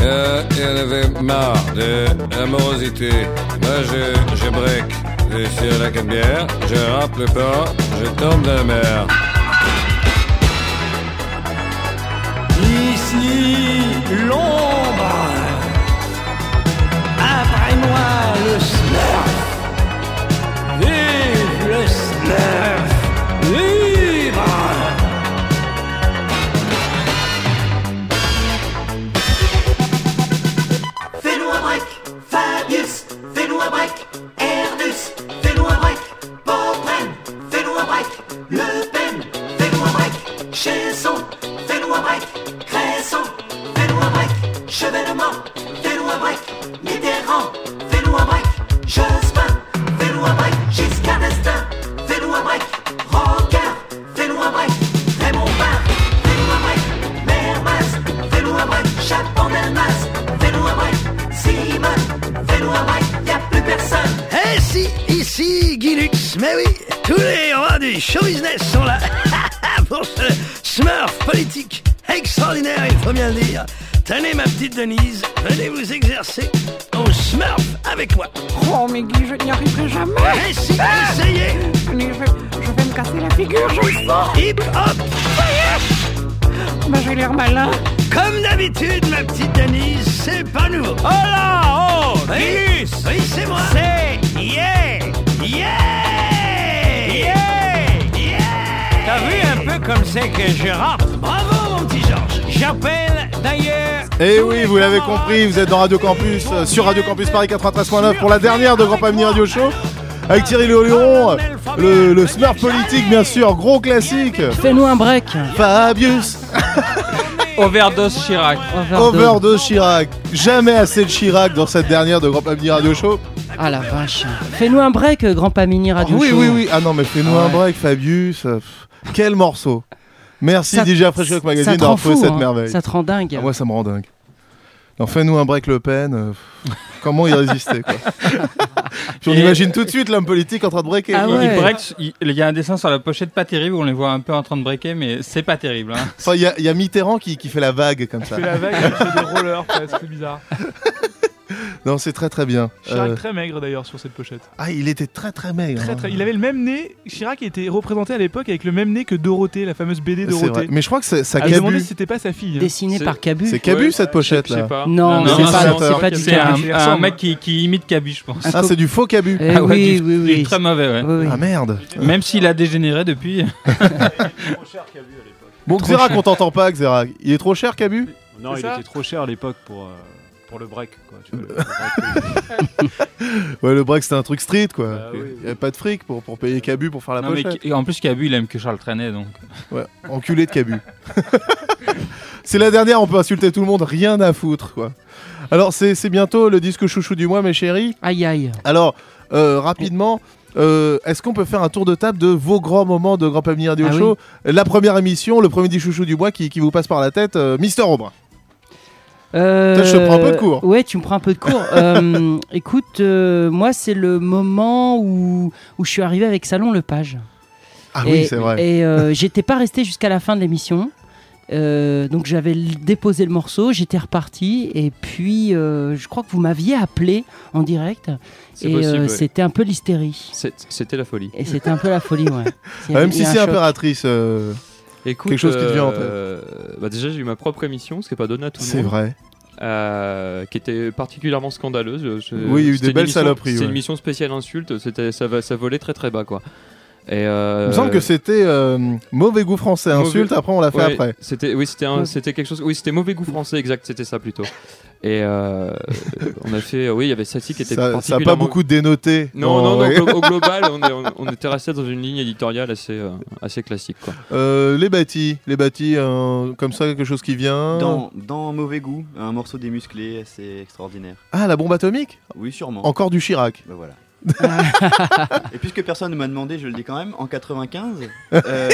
Euh, il en avait marre de l'amorosité. Moi, je, je break suis à la canne bière, je rappe le pas, je tombe dans la mer. Ici, l'ombre. Après moi, le smurf. Mais oui, tous les rois du show business sont là pour ce smurf politique extraordinaire, il faut bien le dire. Tenez ma petite Denise, venez vous exercer au smurf avec moi. Oh, mais Guy, je n'y arriverai jamais. Eh si, essayez. Je, vais, je vais me casser la figure, j'ai faim. Hip hop. Bah, j'ai l'air malin. Comme d'habitude, ma petite Denise, c'est pas nouveau. Oh là, oh, Oui, Denise. oui, c'est moi. C'est yeah, yeah, T'as vu un peu comme c'est que je rappe Bravo, mon petit Georges. J'appelle d'ailleurs. Et Eh oui, vous l'avez compris, vous êtes dans Radio Campus, euh, sur Radio Campus Paris 93.9 pour la dernière de Grand Pamini Radio Show. Avec Thierry Léon, le, le smurf politique, bien sûr, gros classique. Fais-nous un break. Fabius. Overdose Chirac. Overdose Chirac. Jamais assez de Chirac dans cette dernière de Grand Pamini Radio Show. Ah la vache. Fais-nous un break, Grand Pamini Radio oui, Show. oui, oui. Ah non, mais fais-nous Ah un ouais. break, Fabius. Euh, pff, Quel morceau. Merci Ça- DJ Fresh Rock ça Magazine d'avoir trouvé cette hein. merveille. Ça te rend dingue. Ah, moi, ça me rend dingue. Fais-nous un break Le Pen. euh, comment y résister, quoi Puis on Et- imagine tout de suite l'homme politique en train de breaker. Ah Il, il break, il, il y a un dessin sur la pochette pas terrible où on les voit un peu en train de breaker, mais c'est pas terrible. hein. Enfin, il y, a- il y a Mitterrand qui, qui fait la vague comme ça. fait la vague, il fait des rollers, c'est bizarre. Non, c'est très très bien. Chirac Euh, très maigre d'ailleurs sur cette pochette. Ah, il était très très maigre. Très, hein. très- Il avait le même nez. Chirac était représenté à l'époque avec le même nez que Dorothée, la fameuse BD C'est Dorothée. Mais je crois que c'est- ça demander Cabu. si c'était pas sa fille. hein. Dessiné C'est- par Cabu. C'est Cabu Ouais, cette pochette je sais là. pas. Non, Non, c'est non, pas, non, c'est pas du C'est un, Cabu. Il un mec qui, qui imite Cabu, je pense. Ah, c'est du faux Cabu. Eh Ah ouais, oui, du- oui, il est oui. très mauvais, ouais. Oui, oui. Ah merde. Même s'il a dégénéré depuis. Bon, Trop Xerac, on t'entend pas, Xerac. Il est trop cher, Cabu? Non, C'est il ça? était trop cher à l'époque pour, euh, pour le break. Quoi, tu vois, le- break. Ouais, le break c'était un truc street quoi. Oui, Il y avait pas de fric pour, pour payer Cabu pour faire la Non, pochette. en plus, Cabu, il aime que Charles Trenet, donc. Ouais, enculé de Cabu. c'est la dernière, on peut insulter tout le monde, rien à foutre quoi. Alors c'est c'est bientôt le disque chouchou du mois mes chéris. Aïe aïe. Alors euh, rapidement, euh, est-ce qu'on peut faire un tour de table de vos grands moments de Grand Pamir Radio Ah Show? La première émission, le premier disque chouchou du mois qui, qui vous passe par la tête, euh, Mister Aubrin. Euh, je te prends un peu de cours. Ouais, tu me prends un peu de cours. Euh, écoute, euh, moi, c'est le moment où, où je suis arrivé avec Salon Lepage. Ah et, oui, c'est vrai. Et euh, j'étais pas resté jusqu'à la fin de l'émission. Euh, donc j'avais déposé le morceau, j'étais reparti et puis euh, je crois que vous m'aviez appelé en direct C'est et possible, euh, ouais. c'était un peu l'hystérie C'était la folie. et c'était un peu la folie ouais. Même si c'est impératrice, euh, Écoute, quelque chose qui te vient en tête. euh, bah déjà, j'ai eu ma propre émission, ce qui n'est pas donné à tout le monde. C'est vrai. euh, qui était particulièrement scandaleuse. Je- Oui, il y a eu des belles émission- saloperies, ouais. une émission spéciale insulte, c'était, ça, ça volait très très bas quoi. Et euh, Il me semble que c'était euh, mauvais goût français, mauvais- insulte, après on l'a fait Ouais, après. C'était, oui, c'était, un- c'était quelque chose. Oui, c'était mauvais goût français, exact, c'était ça plutôt. Et euh, on a fait, oui, il y avait celle-ci qui était Ça ça a pas particulièrement. beaucoup dénoté. Non, non, non, ouais. au, au global, on, est- on- on était resté dans une ligne éditoriale assez, euh, assez classique. Quoi. Euh, les bâtis, les bâtis, euh, comme ça, quelque chose qui vient. Dans, dans Mauvais Goût, un morceau des musclés assez extraordinaire. Ah, la bombe atomique? Oui, sûrement. Encore du Chirac. Bah voilà. Et puisque personne ne m'a demandé, je le dis quand même, en 95. euh,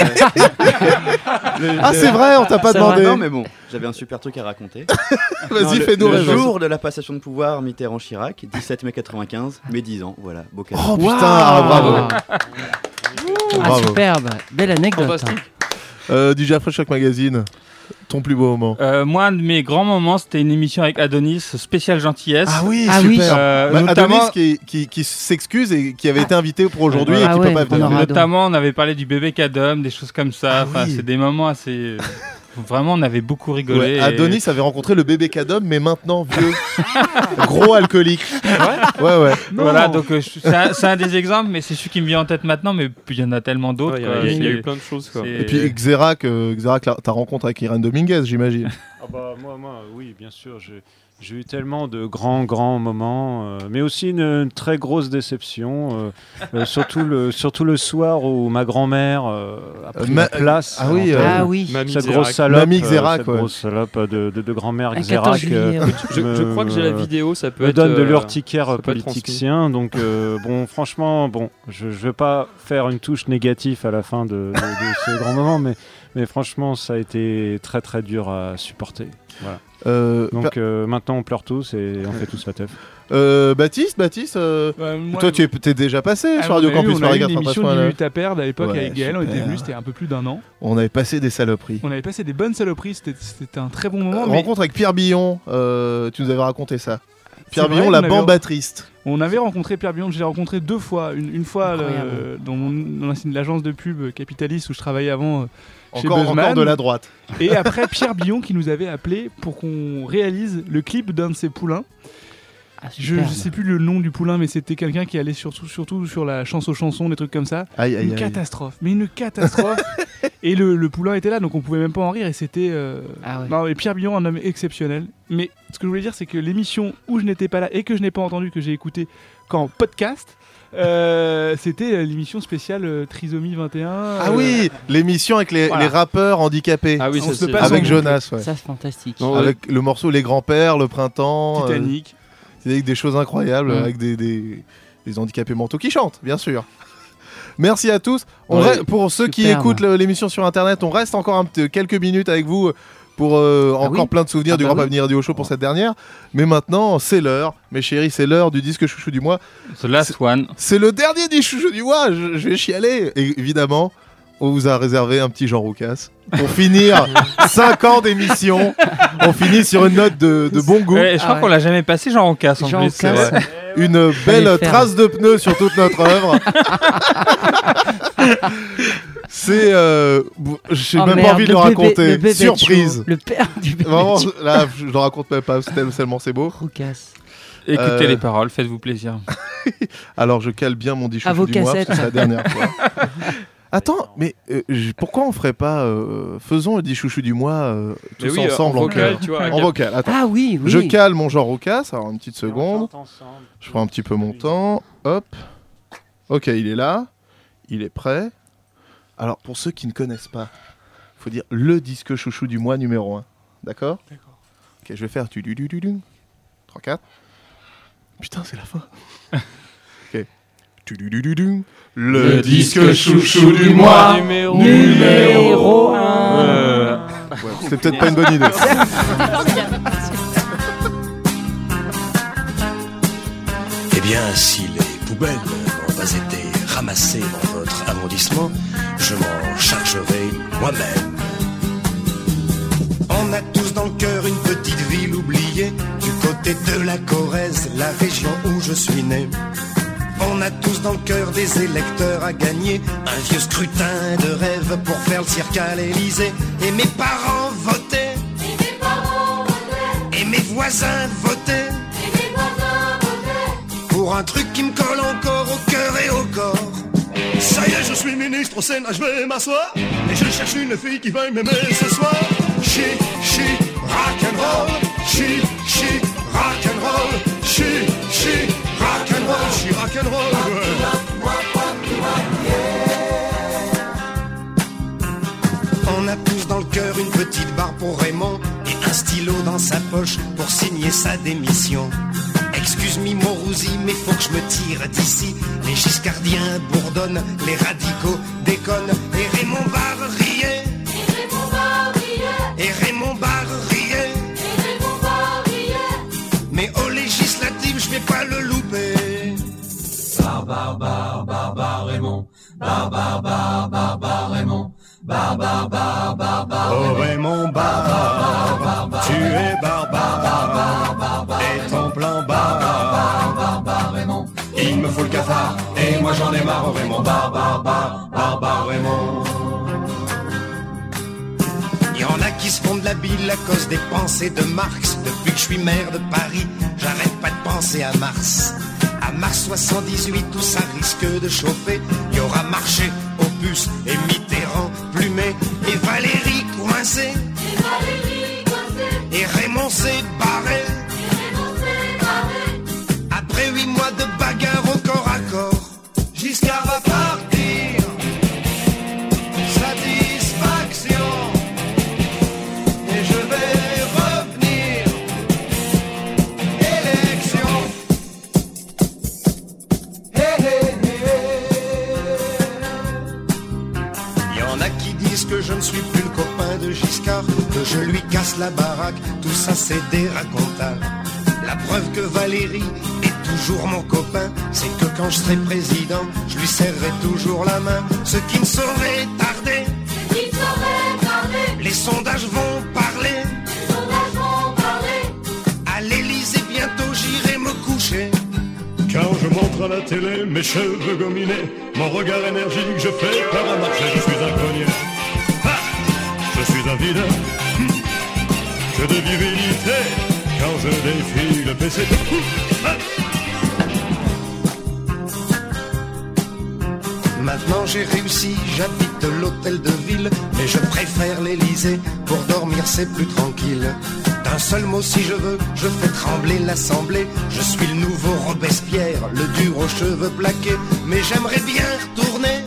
le- Ah, c'est vrai, on t'a pas demandé. vrai, Non, mais bon, j'avais un super truc à raconter. Vas-y, le- fais-nous Le rêver. jour de la passation de pouvoir Mitterrand-Chirac, 17 mai 95, mes 10 ans, voilà, beau cadeau. Oh putain, ah, bravo. Ah, Bravo. superbe, belle anecdote. Fantastique. Euh, Shock Magazine, ton plus beau moment. Euh, moi, un de mes grands moments, c'était une émission avec Adonis, spéciale gentillesse. Ah oui, Ah oui. super. Euh, Bah, notamment- Adonis qui, qui, qui s'excuse et qui avait été invité pour aujourd'hui Ah et qui ouais, peut pas venir. Notamment, on avait parlé du bébé Cadom, des choses comme ça. Ah Enfin, oui. c'est des moments assez. Vraiment, on avait beaucoup rigolé. Ouais, et- Adonis avait rencontré le bébé Cadom, mais maintenant vieux. Gros alcoolique. Ouais, ouais. Voilà, donc euh, je- c'est un, des exemples, mais c'est celui qui me vient en tête maintenant, mais il y en a tellement d'autres. Ouais, il y a- y y eu plein de choses. Quoi. Et puis Xerac, euh, Xerac, ta rencontre avec Irène Dominguez, j'imagine. Ah bah, moi, moi, oui, bien sûr. J'ai, j'ai eu tellement de grands, grands moments, euh, mais aussi une, une très grosse déception, euh, euh, surtout, le, surtout le soir où ma grand-mère euh, a pris ma- ma place. ah oui, euh. Ah oui. Mamie Cette grosse salope, Mamie euh, Xerac, cette ouais. grosse salope de, de, de grand-mère Un 14 Xerac. juillet, euh, ouais. Je, crois que j'ai la vidéo, ça peut me être. donne de l'urticaire politicien. Donc, euh, bon, franchement, bon, je ne veux pas faire une touche négative à la fin de, de- de ce grand moment, mais, mais franchement, ça a été très très dur à supporter. Voilà. Euh, Donc euh, maintenant, on pleure tous et on fait tous la teuf. euh, Baptiste, Baptiste, euh, Bah, moi- toi tu es, t'es déjà passé Ah, sur on Radio a eu- Campus on a Paris eu une émission 93.9. 10 minutes à perdre à l'époque Ouais, avec Gaël, on était super. venus, c'était un peu plus d'un an. On avait passé des saloperies. On avait passé des bonnes saloperies, c'était- c'était un très bon moment. Euh, mais Rencontre avec Pierre Billon, euh, tu nous avais raconté ça. Pierre vrai Billon, la avait- bambatriste. On avait rencontré Pierre Billon, je l'ai rencontré deux fois. Une, une fois Incroyable. euh, dans, mon- dans la- l'agence de pub Capitaliste où je travaillais avant euh, Encore, Buzzman. encore de la droite. Et après Pierre Billon qui nous avait appelé pour qu'on réalise le clip d'un de ses poulains. Ah, Je, je sais plus le nom du poulain, mais c'était quelqu'un qui allait surtout, surtout sur la chance aux chansons, des trucs comme ça. Aïe, aïe, une aïe. catastrophe, mais une catastrophe. et le, le poulain était là, donc on pouvait même pas en rire. Et c'était. euh, Ah ouais. Non, et Pierre Billon, un homme exceptionnel. Mais ce que je voulais dire, c'est que l'émission où je n'étais pas là et que je n'ai pas entendu, que j'ai écouté qu'en podcast, euh, c'était l'émission spéciale euh, Trisomie 21. Ah euh, oui, l'émission avec les, voilà. les rappeurs handicapés. Ah oui, ça, se avec Jonas, ouais. Ça, c'est fantastique. Non, ouais. Avec le morceau Les Grands-Pères, Le Printemps. euh, Titanic. C'est avec des choses incroyables, Mm. avec des, des, des handicapés mentaux qui chantent, bien sûr. Merci à tous. On Ouais, reste- pour ceux qui écoutent l'émission sur internet, on reste encore un quelques minutes avec vous pour euh, encore oui plein de souvenirs Ah du bah Grand oui. Avenir du Show pour cette dernière. Mais maintenant, c'est l'heure, mes chéris, c'est l'heure du disque chouchou du mois. The Last One. C'est le dernier disque chouchou du mois, je, je vais chialer. Et évidemment, on vous a réservé un petit Jean Roucas. Pour finir 5 ans d'émission, on finit sur une note de, de bon goût. Ouais, je crois qu'on l'a jamais passé, Jean Roncas en Jean plus. Une belle trace de pneu sur toute notre œuvre. C'est. Euh, J'ai Oh même merde, pas envie de le le bébé- raconter. le bébé Surprise. Le père du bébé Vraiment, là, je le raconte même pas, tellement c'est beau. Roucas. Écoutez Euh, les paroles, faites-vous plaisir. Alors, je cale bien mon vos du mois, parce que cassettes. c'est la dernière fois. Attends, mais euh, j- pourquoi on ferait pas euh, faisons le dit chouchou du mois euh, Mais tous oui, ensemble en en vocal, chœur. tu vois, en vocal. Attends. Ah oui, oui. Je cale mon genre Roucas, alors une petite seconde. Je prends un petit peu mon temps. Hop. Ok, il est là. Il est prêt. Alors, pour ceux qui ne connaissent pas, il faut dire le disque chouchou du mois numéro 1. D'accord? D'accord. Ok, je vais faire tu du du du du. 3 4. Putain, c'est la fin. ok. Tu du du du du. Le disque chouchou du mois numéro, numéro un. Euh, Ouais, C'était peut-être pas une bonne idée. Eh bien, si les poubelles n'ont pas été ramassées dans votre arrondissement, je m'en chargerai moi-même. On a tous dans le cœur une petite ville oubliée, du côté de la Corrèze, la région où je suis né. On a tous dans le cœur des électeurs à gagner, un vieux scrutin de rêve pour faire le cirque à l'Élysée. Et mes parents votaient, et mes voisins votaient, pour un truc qui me colle encore au cœur et au corps. Ça y est, je suis ministre au Sénat, je vais m'asseoir. Et je cherche une fille qui va m'aimer ce soir. Chi, chi, rock'n'roll. Chi, chi, rock'n'roll. Chi, chi, rock'n'roll. Chi, rock'n'roll. On a tous dans le cœur une petite barre pour Raymond et un stylo dans sa poche pour signer sa démission. Excuse-moi mon rousi, mais faut que je me tire d'ici. Les giscardiens bourdonnent, les radicaux déconnent et Raymond Barre riait. Et Raymond Barre riait. Mais Bar, bar, bar, bar, bar, Raymond. Bar, bar, bar, bar, bar, Raymond. Bar, bar, bar, bar, bar, Oh Raymond Barre, tu es barbare, et ton plan barre, Il me faut le cafard, et moi j'en ai marre, oh Raymond. Bar, bar, bar, bar, bar, Raymond. Y en a qui se font de la bile à cause des pensées de Marx. Depuis que je suis maire de Paris, j'arrête pas de penser à Mars. À Mars 78, où ça risque de chauffer, y aura marché, opus et Mitterrand plumé, et Valérie coincée, et Raymond s'est barré. Que je ne suis plus le copain de Giscard, que je lui casse la baraque, tout ça c'est des racontars. La preuve que Valérie est toujours mon copain, c'est que quand je serai président, je lui serrerai toujours la main. Ce qui ne saurait tarder, les sondages vont parler. À l'Élysée, bientôt j'irai me coucher. Quand je montre à la télé mes cheveux gominés, mon regard énergique, je fais peur à marcher, je suis un cogné. Je suis un vide, que de virilité, quand je défie le PC. Maintenant j'ai réussi, j'habite l'hôtel de ville, mais je préfère l'Élysée, pour dormir c'est plus tranquille. D'un seul mot si je veux, je fais trembler l'Assemblée, je suis le nouveau Robespierre, le dur aux cheveux plaqués, mais j'aimerais bien retourner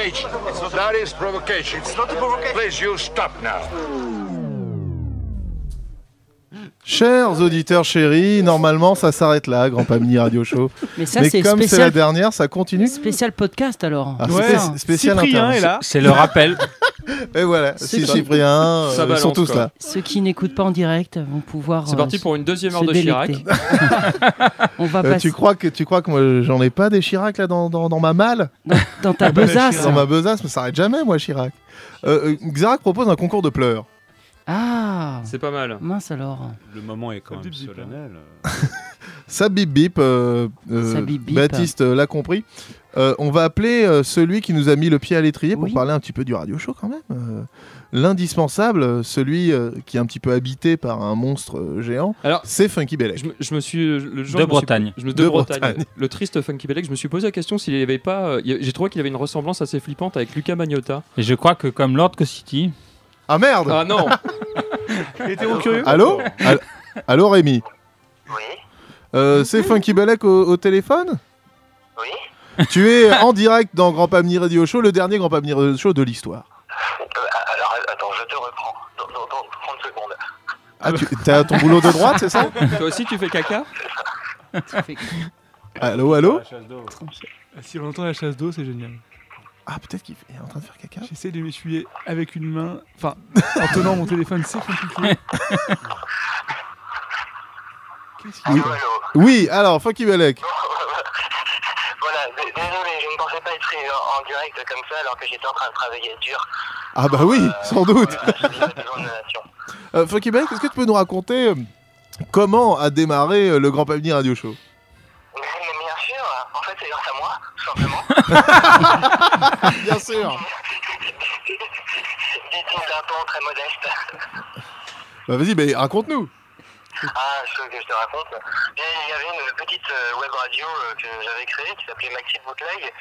provocation. That is provocation. It's not a provocation. Please, you stop now. Chers auditeurs chéris, normalement ça s'arrête là, Grand Pamini Radio Show. Mais ça, c'est comme c'est la dernière, ça continue. Spécial podcast alors. Ah, spé- spécial intervention. C'est le rappel. Et voilà, qui- Cyprien, euh, ils sont tous quoi. là. Ceux qui n'écoutent pas en direct vont pouvoir. C'est euh, parti pour une deuxième heure de Chirac. On va Euh, passer tu crois que tu crois que moi j'en ai pas des Chirac là dans, dans, dans ma malle? Dans ta besace. Dans ma besace, mais ça s'arrête jamais moi Chirac. Euh, euh, Xerac propose un concours de pleurs. Ah C'est pas mal. Mince alors. Le moment est quand même solennel. Ça bip bip, euh, euh, Ça bip bip. Baptiste euh, l'a compris. Euh, on va appeler euh, celui qui nous a mis le pied à l'étrier pour parler un petit peu du radio show quand même. Euh, L'indispensable, celui euh, qui est un petit peu habité par un monstre euh, géant, Alors, c'est Funky Bellec. Je me, je me suis le De je me suis- Bretagne. je me- de, De Bretagne. Bretagne. Le triste Funky Belek. Je me suis posé la question s'il n'y avait pas. euh, J'ai trouvé qu'il avait une ressemblance assez flippante avec Luca Magnotta. Et je crois que comme Lord City. Ah merde Ah non Hétéro curieux Allô? All- Allô Rémi? Oui. C'est Funky Bellec au, au téléphone Oui. Tu es en direct dans Grand Pamini Radio Show, le dernier Grand Pamini Radio Show de l'histoire. Alors, attends, je te reprends. Dans, dans, dans 30 secondes. Ah, tu as ton boulot de droite, c'est ça Toi aussi, tu fais caca Allô, allô Si on entend la chasse d'eau, c'est génial. Ah, peut-être qu'il est en train de faire caca. J'essaie de m'essuyer avec une main. Enfin, en tenant mon téléphone, c'est compliqué. Oui. Oui, alors, Funky Bellec. Voilà, désolé, je ne pensais pas être en, en direct comme ça alors que j'étais en train de travailler dur. Ah bah oui, sans doute. Euh, Funky est-ce que tu peux nous raconter euh, comment a démarré euh, le Grand Pamini Radio Show? Mais, mais bien sûr, en fait, c'est grâce à moi, tout simplement. Bien sûr. Dit-il d'un ton très modeste. Bah vas-y, bah, raconte-nous. Ah, ce que je te raconte. Il y avait une petite euh, web radio euh, que j'avais créée qui s'appelait Maxi Bootleg,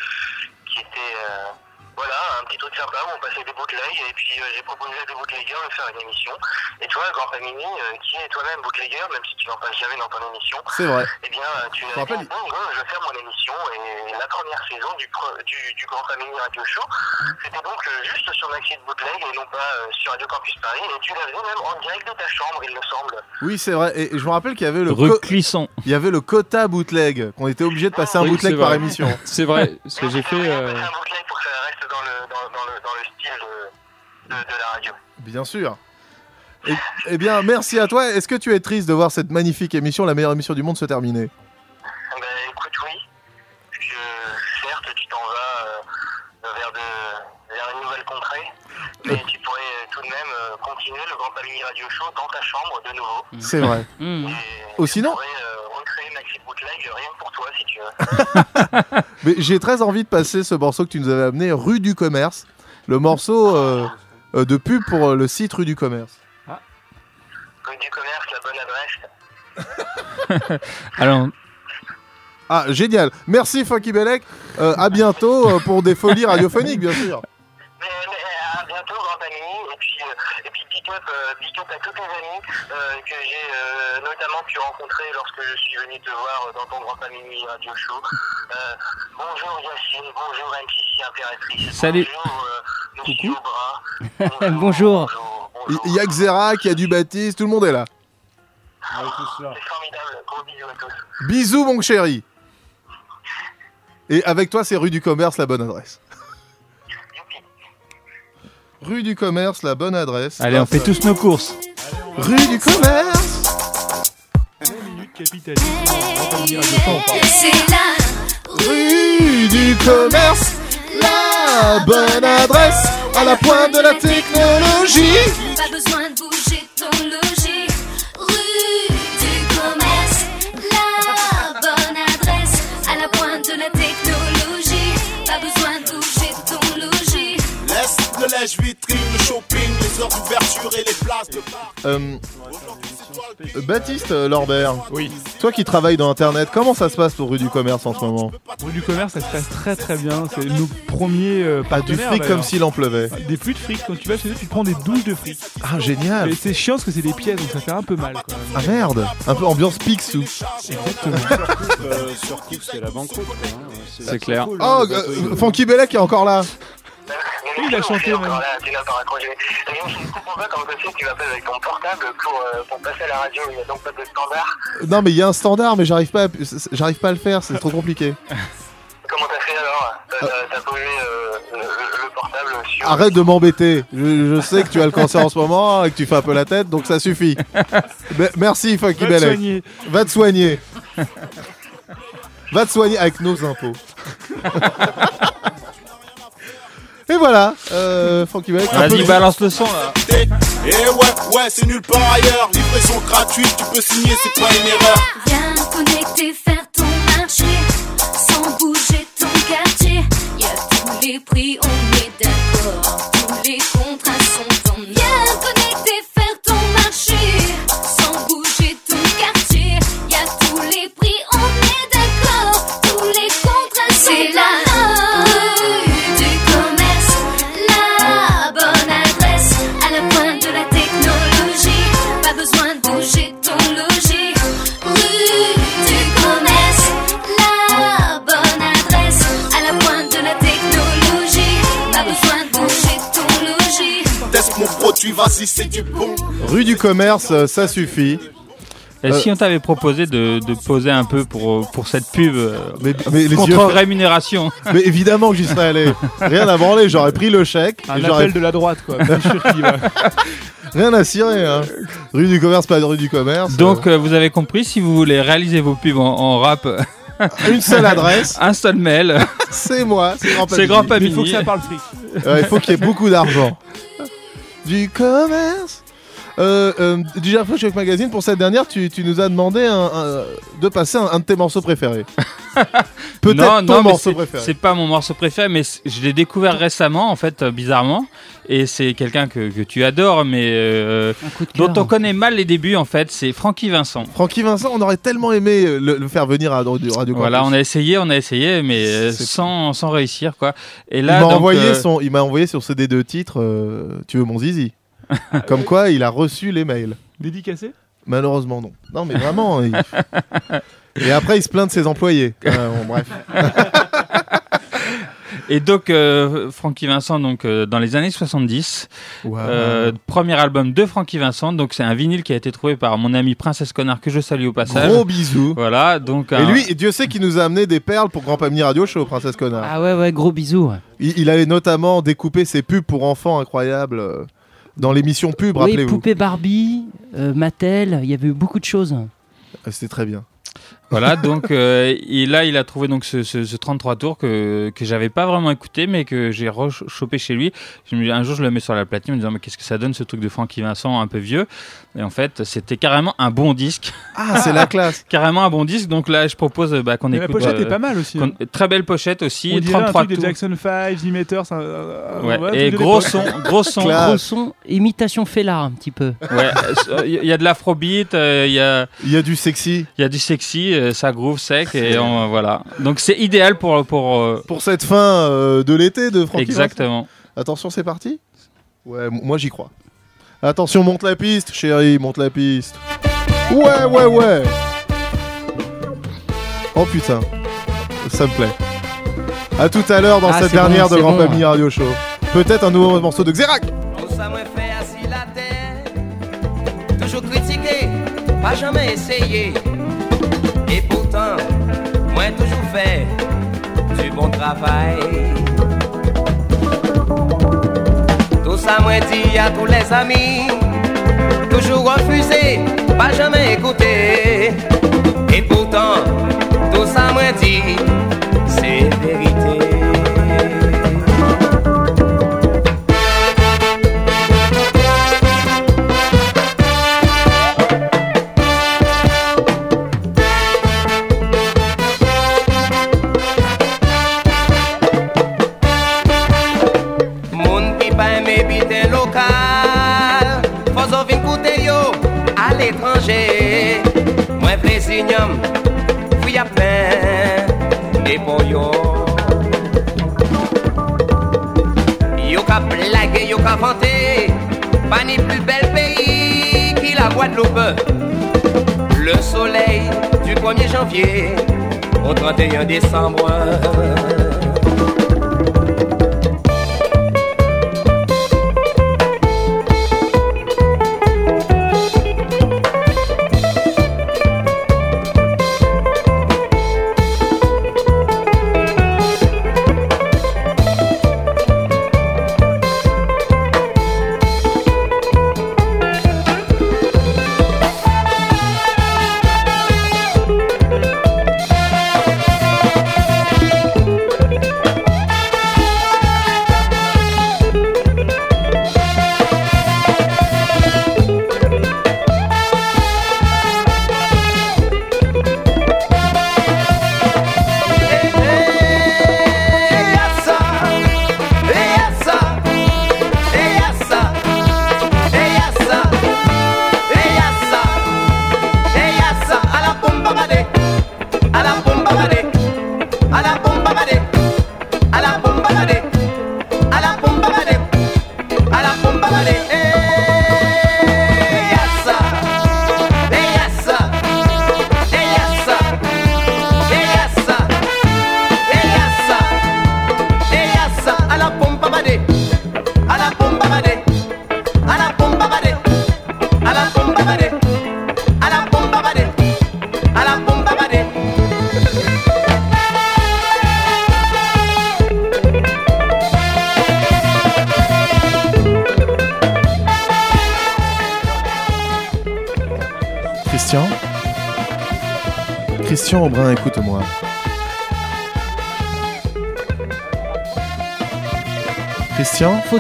qui était euh, voilà, un petit truc sympa où on passait des bootlegs et puis euh, j'ai proposé à des bootleggers de faire une émission. Et toi, Grand Pamini, euh, qui est toi-même bootlegger, même si tu n'en passes jamais dans ton émission, C'est vrai. eh bien, euh, tu Je me as dit, rappelle- bon, je vais faire mon émission et la première saison du, pre- du, du Grand Pamini Radio Show, c'était donc euh, juste sur Maxi Bootleg et non pas euh, sur Radio Campus Paris. Et tu la faisais même en direct de ta chambre, il me semble. Oui, c'est vrai. Et, et je me rappelle qu'il y avait le Clisson. il y avait le quota bootleg, qu'on était obligé de passer un Oui, bootleg par émission. C'est vrai, ce que j'ai fait. euh, un bootleg pour que ça reste dans le, dans, dans le, dans le style de, de, de la radio. Bien sûr. Et- Eh bien, merci à toi. Est-ce que tu es triste de voir cette magnifique émission, la meilleure émission du monde, se terminer? Ben écoute, oui. Je, certes, tu t'en vas euh, vers, de, vers une nouvelle contrée, mais tu pourrais euh, tout de même euh, continuer le Grand Pamini Radio Show dans ta chambre de nouveau. C'est vrai. Mmh. Ou sinon, Tu pourrais euh, recréer Maxi Bootleg rien que pour toi si tu veux. mais j'ai très envie de passer ce morceau que tu nous avais amené, Rue du Commerce, le morceau euh, euh, de pub pour le site Rue du Commerce. Rue du commerce, la bonne adresse. Alors, Ah, génial. Merci Funky Bellec. Euh, à bientôt pour des folies radiophoniques, bien sûr. Mais, bientôt, Grand Pamini, et puis, euh, et puis big, up, euh, big up à tous tes amis euh, que j'ai euh, notamment pu rencontrer lorsque je suis venu te voir dans ton Grand Pamini Radio Show. Euh, bonjour Yacine, bonjour MC Impératrice. Salut. Bonjour euh, Monsieur Aubrin. Bonjour. Il y a Xerac, il y a du Baptiste, tout le monde est là. C'est formidable, gros bisous à tous. Bisous, mon chéri. Et avec toi, c'est rue du Commerce, la bonne adresse. Rue du Commerce, la bonne adresse. allez, on fait tous nos courses. Rue du Commerce. C'est la Rue du Commerce, la bonne adresse à la pointe de la technologie. Vitrine, le shopping, les heures d'ouverture et les places de. Euh, euh, Baptiste Lorbert. Oui. Toi qui travailles dans Internet, comment ça se passe pour Rue du Commerce en ce moment Rue du commerce, ça se passe très très bien. C'est nos premiers euh, Ah, du fric comme s'il en pleuvait. Des flux de fric. Quand tu vas chez eux, tu prends des douches de fric. Ah, génial. Et c'est chiant parce que c'est des pièces, donc ça fait un peu mal. Quoi. Ah merde Un peu ambiance Picsou. Exactement. Euh, c'est la quoi, hein. C'est clair. cool, Oh, euh, Funky Bellec est encore là. Oui, il a chanté même. Voilà, tu n'as pas raccroché. Et je ne comprends pas comment tu m'appelles avec ton portable pour, euh, pour passer à la radio. Il n'y a donc pas de standard. Non mais il y a un standard mais j'arrive pas, à... j'arrive pas à le faire, c'est trop compliqué. Comment t'as fait alors? T'as t'as posé euh, le, le portable sur. Arrête de m'embêter. Je, je sais que tu as le cancer en ce moment et que tu fais un peu la tête, donc ça suffit. Me- Merci Funky Va te soigner. Va te soigner. Va te soigner avec nos impôts. Et voilà, euh, un peu Vas-y, de- balance le son là. Et ouais, ouais, c'est nulle part ailleurs. Livraison gratuite, tu peux signer, c'est pas une erreur. Viens connecter, faire ton marché sans bouger ton quartier. Y a tous les prix, on est mon produit, vas-y, c'est du bon. Rue du commerce, euh, ça suffit. Et Euh, si on t'avait proposé de, de poser un peu pour, pour cette pub euh, Mais, mais les contre yeux- rémunération Mais évidemment que j'y serais allé. Rien à branler, j'aurais pris le chèque. Un et j'aurais- appel de la droite, quoi. Rien à cirer. Hein. Rue du commerce, pas de rue du commerce. Donc euh, vous avez compris, si vous voulez réaliser vos pubs en, en rap, Une seule adresse. un seul mail, c'est moi, c'est Grand c'est Pamini. Grand Il faut que ça parle fric. Il faut qu'il y ait beaucoup d'argent. Du commerce. Euh, euh, DJ Magazine, pour cette dernière, tu, nous as demandé de passer un de tes morceaux préférés. Peut-être non, ton non, morceau c'est- préféré. C'est pas mon morceau préféré, mais je l'ai découvert récemment, en fait, euh, bizarrement. Et c'est quelqu'un que, que tu adores, mais euh, dont on connaît mal les débuts, en fait. C'est Francky Vincent. Francky Vincent, on aurait tellement aimé euh, le, le faire venir à Radio, Radio Voilà, Campus. on a essayé, on a essayé, mais euh, sans, sans réussir, quoi. Et il là, m'a donc, envoyé, euh, son, il m'a envoyé sur CD de titre euh, Tu veux mon zizi Comme quoi, il a reçu les mails. Dédicacé? Malheureusement, non. Non, mais vraiment. il- Et après, il se plaint de ses employés. Euh, bon, bref. Et donc, euh, Francky Vincent, donc, euh, dans les années 70, Wow. euh, premier album de Francky Vincent. Donc, c'est un vinyle qui a été trouvé par mon ami Princesse Connard, que je salue au passage. Gros bisous. Voilà, donc. Et lui, Dieu sait qu'il nous a amené des perles pour Grand Pamini Radio Show, Princesse Connard. Ah ouais, ouais, gros bisous. ouais. Il, il avait notamment découpé ses pubs pour enfants incroyables euh, dans l'émission pub, Oui, rappelez-vous. Poupée Barbie, euh, Mattel, il y avait eu beaucoup de choses. Ah, C'était très bien. Voilà, donc euh, et là il a trouvé donc ce, ce- ce 33 tours que, que j'avais pas vraiment écouté, mais que j'ai rechopé chez lui. Un jour je le mets sur la platine en me disant mais qu'est-ce que ça donne ce truc de Francky Vincent un peu vieux? Et en fait c'était carrément un bon disque. Ah, c'est la classe. carrément un bon disque. Donc là je propose euh, bah, qu'on écoute. la pochette euh, est pas mal aussi. hein. Très belle pochette aussi. On dirait un 33 truc des tours. Jackson 5, The Meters. un- un- Ouais, et gros son, gros son. Gros son, imitation Fela un petit peu. Ouais, euh, il y a de l'afrobeat, euh, il y a Il y a du sexy. il y a du sexy, euh, ça groove sec et on- voilà. Donc c'est idéal pour pour euh, Pour cette fin euh, de l'été de Francky exactement. Vincent. Attention, c'est parti? Ouais, moi j'y crois. Attention, monte la piste, chérie, monte la piste. Ouais, ouais, ouais. Oh putain, ça me plaît. À tout à l'heure dans Ah, cette bon, dernière de Grand bon. Pamini Radio Show. Peut-être un nouveau morceau de Xerac. Tout ça moi fait assis la terre Toujours critiqué, pas jamais essayé Et pourtant, moi toujours fait du bon travail. Tout ça moi dit à tous les amis Toujours refusé, pas jamais écouté. Et pourtant, tout ça moi dit, À peine, et pour yo. Yo ka blague, yo pas ni plus bel pays qui la Guadeloupe. Le soleil du 1er janvier au 31 décembre.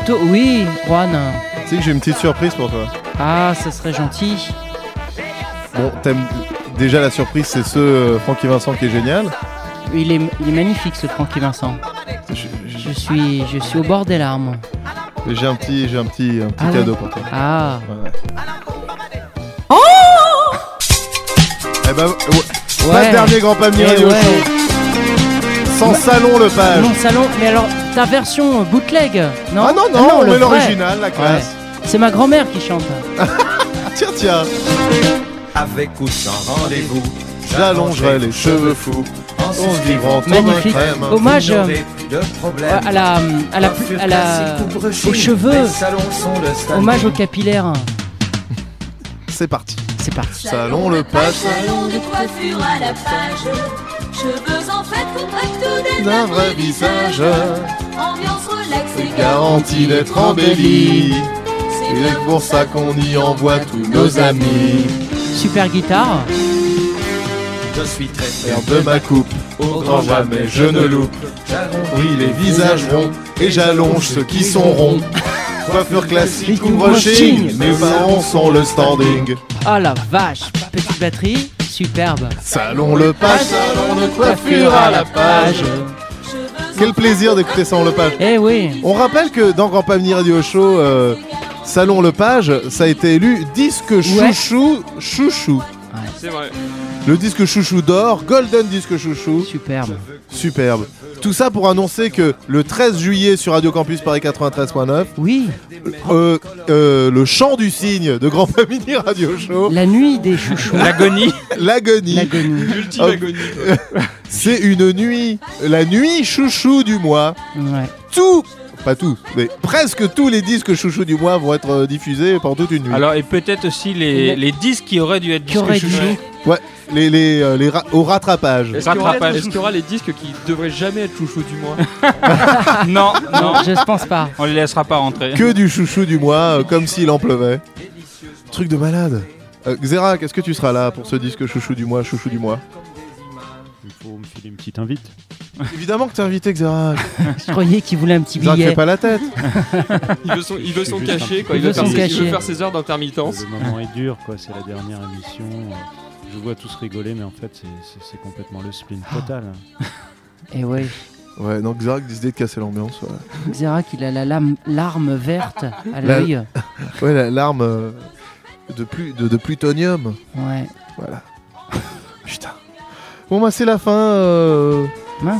Oui, Juan. Tu sais que j'ai une petite surprise pour toi. Ah, ce serait gentil. Bon, t'aimes déjà la surprise, c'est ce euh, Francky Vincent qui est génial. Il est, il est magnifique ce Francky Vincent. Je suis, je suis au bord des larmes. J'ai un petit, j'ai un petit, un petit Ah cadeau ouais pour toi. Ah. Ouais. Eh ben, ouais, dernier Grand Pamier Eh Radio. Sans Bah, salon le page. Mon salon, mais alors ta version bootleg, non Ah non, non, on le met vrai. l'original, la classe. Ouais. C'est ma grand-mère qui chante. tiens, tiens. Avec ou sans rendez-vous, J'allongerai les cheveux fous en se Magnifique. crème. Hommage euh, problème. à la, à la, à la, aux cheveux. Hommage aux capillaires. C'est parti. C'est parti. Salon le page. Salon de coiffure à la page. Corrects D'un vrai visage. Ambiance relax Garantie d'être embelli. C'est pour ça qu'on y envoie tous nos amis. Super guitare. Je suis très fier de ma coupe, au grand jamais je ne loupe. Oui, les visages ronds, et j'allonge ceux qui sont ronds. Coiffure classique ou brushing, mes parents sont le standing. Ah la vache. Petite batterie. Superbe. Salon le page, salon de coiffure à la page. Quel plaisir d'écouter Salon le page. Eh oui. On rappelle que dans Grand Pamini Radio Show, euh, Salon le page, ça a été élu disque chouchou chouchou. C'est vrai. Le disque chouchou d'or, Golden disque chouchou. Superbe. Superbe. Tout ça pour annoncer que le 13 juillet sur Radio Campus Paris 93.9, Oui. euh, euh, le chant du cygne de Grand Pamini Radio Show, La nuit des chouchous. L'agonie. l'agonie. L'agonie. Ultime Oh. agonie. C'est une nuit, la nuit chouchou du mois. Ouais. Tout, pas tout, mais presque tous les disques chouchou du mois vont être euh, diffusés pendant toute une nuit. Alors, et peut-être aussi les, les disques qui auraient dû être Qui disques auraient dû. chouchou. Ouais, les, les, euh, les ra- au rattrapage. Est-ce qu'il y, aura- Rattrapage. est-ce qu'il y aura les disques qui devraient jamais être chouchou du mois Non, non, Je ne pense pas. on les laissera pas rentrer. Que du chouchou du mois, euh, comme s'il en pleuvait. Truc de malade. Euh, Xerac, est-ce que tu seras là pour ce disque chouchou du mois, chouchou du mois? Il faut me filer une petite invite. Évidemment que t'es invité, Xerac. Je croyais qu'il voulait un petit Xerac, billet. pas la tête. Il veut son, il veut son cachet, quoi. Il veut, Il faire veut son ses, il veut faire ses heures d'intermittence. Le moment est dur, quoi. C'est la dernière émission. Je vois tous rigoler, mais en fait, c'est- complètement le spleen total. Et ouais. Ouais, donc Xerac décidé de casser l'ambiance. Ouais, Xerac, il a la lame, larme verte à La- l'œil. ouais la- l'arme. euh, de, plus, de, de plutonium. Ouais. Voilà. Putain. Bon, bah, c'est la fin. euh,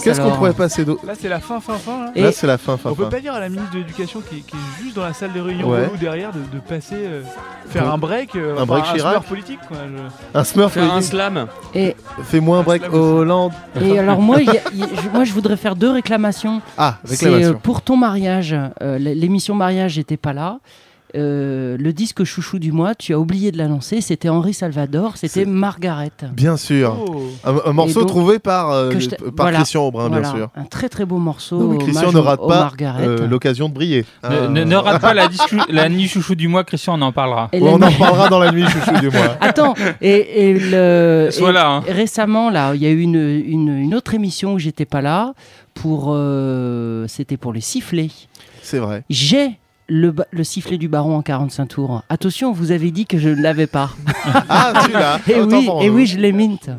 Qu'est-ce qu'on pourrait passer d'autre Là, c'est la fin, fin, fin. Là, Là, c'est la fin, fin, On peut fin. pas dire à la ministre de l'Éducation qui, est- qui est juste dans la salle de réunion Ouais. relou derrière de, de passer, euh, faire Bon. un break, euh, Un break Chirac smurf politique. Quoi, je- Un smurf Faire un politique. slam. Et, Fais-moi un break Hollande. et alors moi, il y a- il y a- je, moi, je voudrais faire deux réclamations. Ah, C'est réclamation. euh, pour ton mariage. euh, L'émission mariage n'était pas là. Euh, le disque chouchou du mois, tu as oublié de l'annoncer. C'était Henri Salvador. C'était Margaret. Bien sûr. Oh. Un, un morceau donc, trouvé par, euh, par voilà, Christian Aubrin, bien sûr. Un très très beau morceau. Non, Christian ne rate pas Margaret. euh, l'occasion de briller. Ne, Euh, ne- ne rate pas la, la nuit chouchou du mois, Christian, on en parlera. Ouais, on en parlera dans la nuit chouchou du mois. Attends, et, et le, Sois et là, hein. récemment, là, il y a eu une, une, une autre émission où j'étais pas là. Pour, euh, c'était pour les sifflets. C'est vrai. J'ai le, ba- le sifflet du baron en 45 tours. Attention, vous avez dit que je ne l'avais pas. Ah, tu l'as Et Autant oui, et oui, je l'ai mint.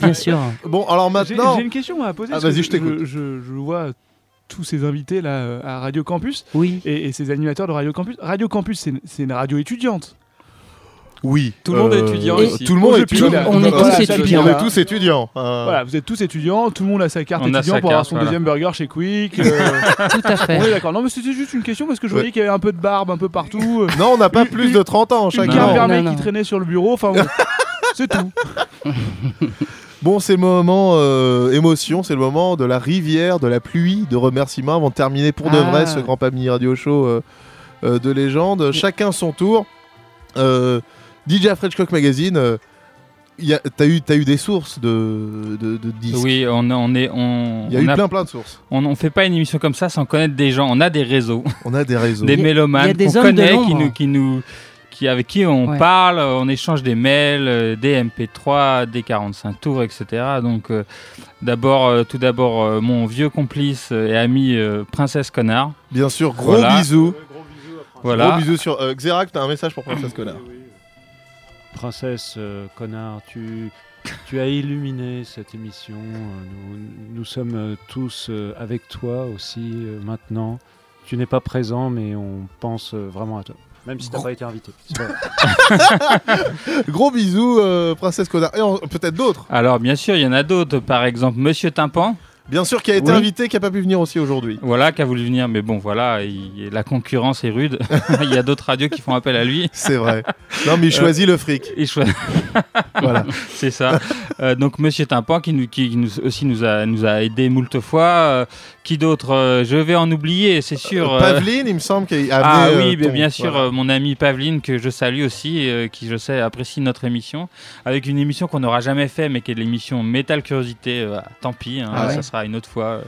Bien sûr. Bon, alors maintenant. j'ai une question à poser. Ah, vas-y, je t'écoute. Je, je- je vois tous ces invités là à Radio Campus Oui. et, et ces animateurs de Radio Campus. Radio Campus, c'est c'est une radio étudiante. Oui. Tout le monde est étudiant euh, ici. Tout le monde est étudiant. On est tous étudiants. On est tous étudiants. Euh, Voilà, vous êtes tous étudiants, tout le monde a sa carte étudiant sa pour avoir carte, son voilà. deuxième burger chez Quick. euh, Tout à on fait. est d'accord. Non, mais c'était juste une question parce que je voyais qu'il y avait un peu de barbe un peu partout. Non, on n'a pas plus de 30 ans Une chacun. carte permet non, qui traînait sur le bureau. Enfin, c'est tout. Bon, c'est le moment euh, émotion, c'est le moment de la rivière, de la pluie, de remerciements avant de terminer pour de Ah. vrai ce Grand Pamini Radio Show euh, euh, de légende. Chacun son tour. Euh, DJ Frenchcock Magazine, euh, t'as eu, t'as eu des sources de, de, de disques. Oui, on, on est. On, Il y a on eu plein plein de sources. On ne fait pas une émission comme ça sans connaître des gens. On a des réseaux, On a des réseaux. des mélomanes a des qu'on hommes de connaît, qui l'ombre. nous, qui nous, qui, avec qui on Ouais. parle, on échange des mails, euh, des MP3, des 45 tours, etc. Donc, euh, d'abord, euh, tout d'abord, euh, mon vieux complice euh, et ami euh, Princesse Connard. Bien sûr, gros Voilà. bisous. Voilà. Gros bisous sur euh, Xerac, t'as un message pour Princesse Connard. Princesse, euh, connard, tu, tu as illuminé cette émission. Nous, nous sommes euh, tous euh, avec toi aussi euh, maintenant. Tu n'es pas présent, mais on pense vraiment à toi. Même si tu n'as pas été invité. Gros bisous, euh, Princesse Connard. Et peut-être d'autres. Alors, bien sûr, il y en a d'autres. Par exemple, Monsieur Tympan. Bien sûr, qui a été Oui. invité, qui a pas pu venir aussi aujourd'hui. Voilà, qui a voulu venir, mais bon, voilà, il- la concurrence est rude. il y a d'autres radios qui font appel à lui. C'est vrai. Non, mais il choisit le fric. Il choisit. Voilà. C'est ça. Euh, donc Monsieur Tympan qui, nous, qui nous- aussi nous a, nous a aidé moult fois. Euh, qui d'autre Euh, Je vais en oublier, c'est sûr. euh. Pavline, il me semble, qui a Ah oui, euh, ton- bien sûr, voilà. euh, mon ami Pavline que je salue aussi, euh, qui je sais apprécie notre émission, avec une émission qu'on n'aura jamais fait, mais qui est l'émission Métal Curiosité. euh, tant pis, hein, Ah ouais. ça sera une autre fois. euh,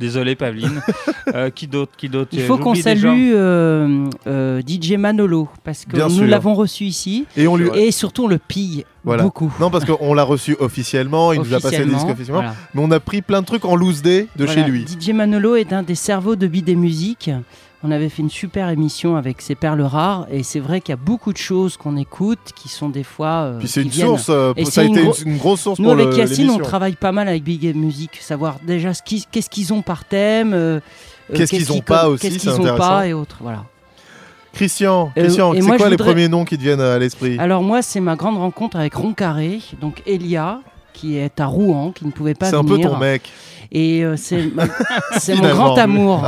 désolé Pavline. Euh, qui d'autre Qui d'autre Il Euh, faut qu'on salue euh, euh, DJ Manolo parce que Bien nous l'avons reçu ici Et on lui. et surtout on le pille Voilà. beaucoup. Non, parce qu'on l'a reçu officiellement, il nous a passé le disque Officiellement, voilà. Mais on a pris plein de trucs en loose day de Voilà, chez lui. DJ Manolo est un des cerveaux de Bid et Musique. On avait fait une super émission avec ses perles rares et c'est vrai qu'il y a beaucoup de choses qu'on écoute qui sont des fois. euh, Puis c'est une viennent. source, euh, Et ça a été une, grosse source Nous pour avec Yacine, on travaille pas mal avec Big Music, savoir déjà qu'est-ce qu'ils ont par thème, euh, euh, Qu'est-ce qu'ils ont pas aussi, qu'est-ce qu'ils ont pas et autres. Voilà. Christian, Euh, Christian c'est quoi les voudrais- premiers noms qui te viennent à l'esprit Alors moi, c'est ma grande rencontre avec Ron Carré, donc Elia, qui est à Rouen, qui ne pouvait pas C'est un venir. peu ton mec. Et euh, c'est mon grand amour.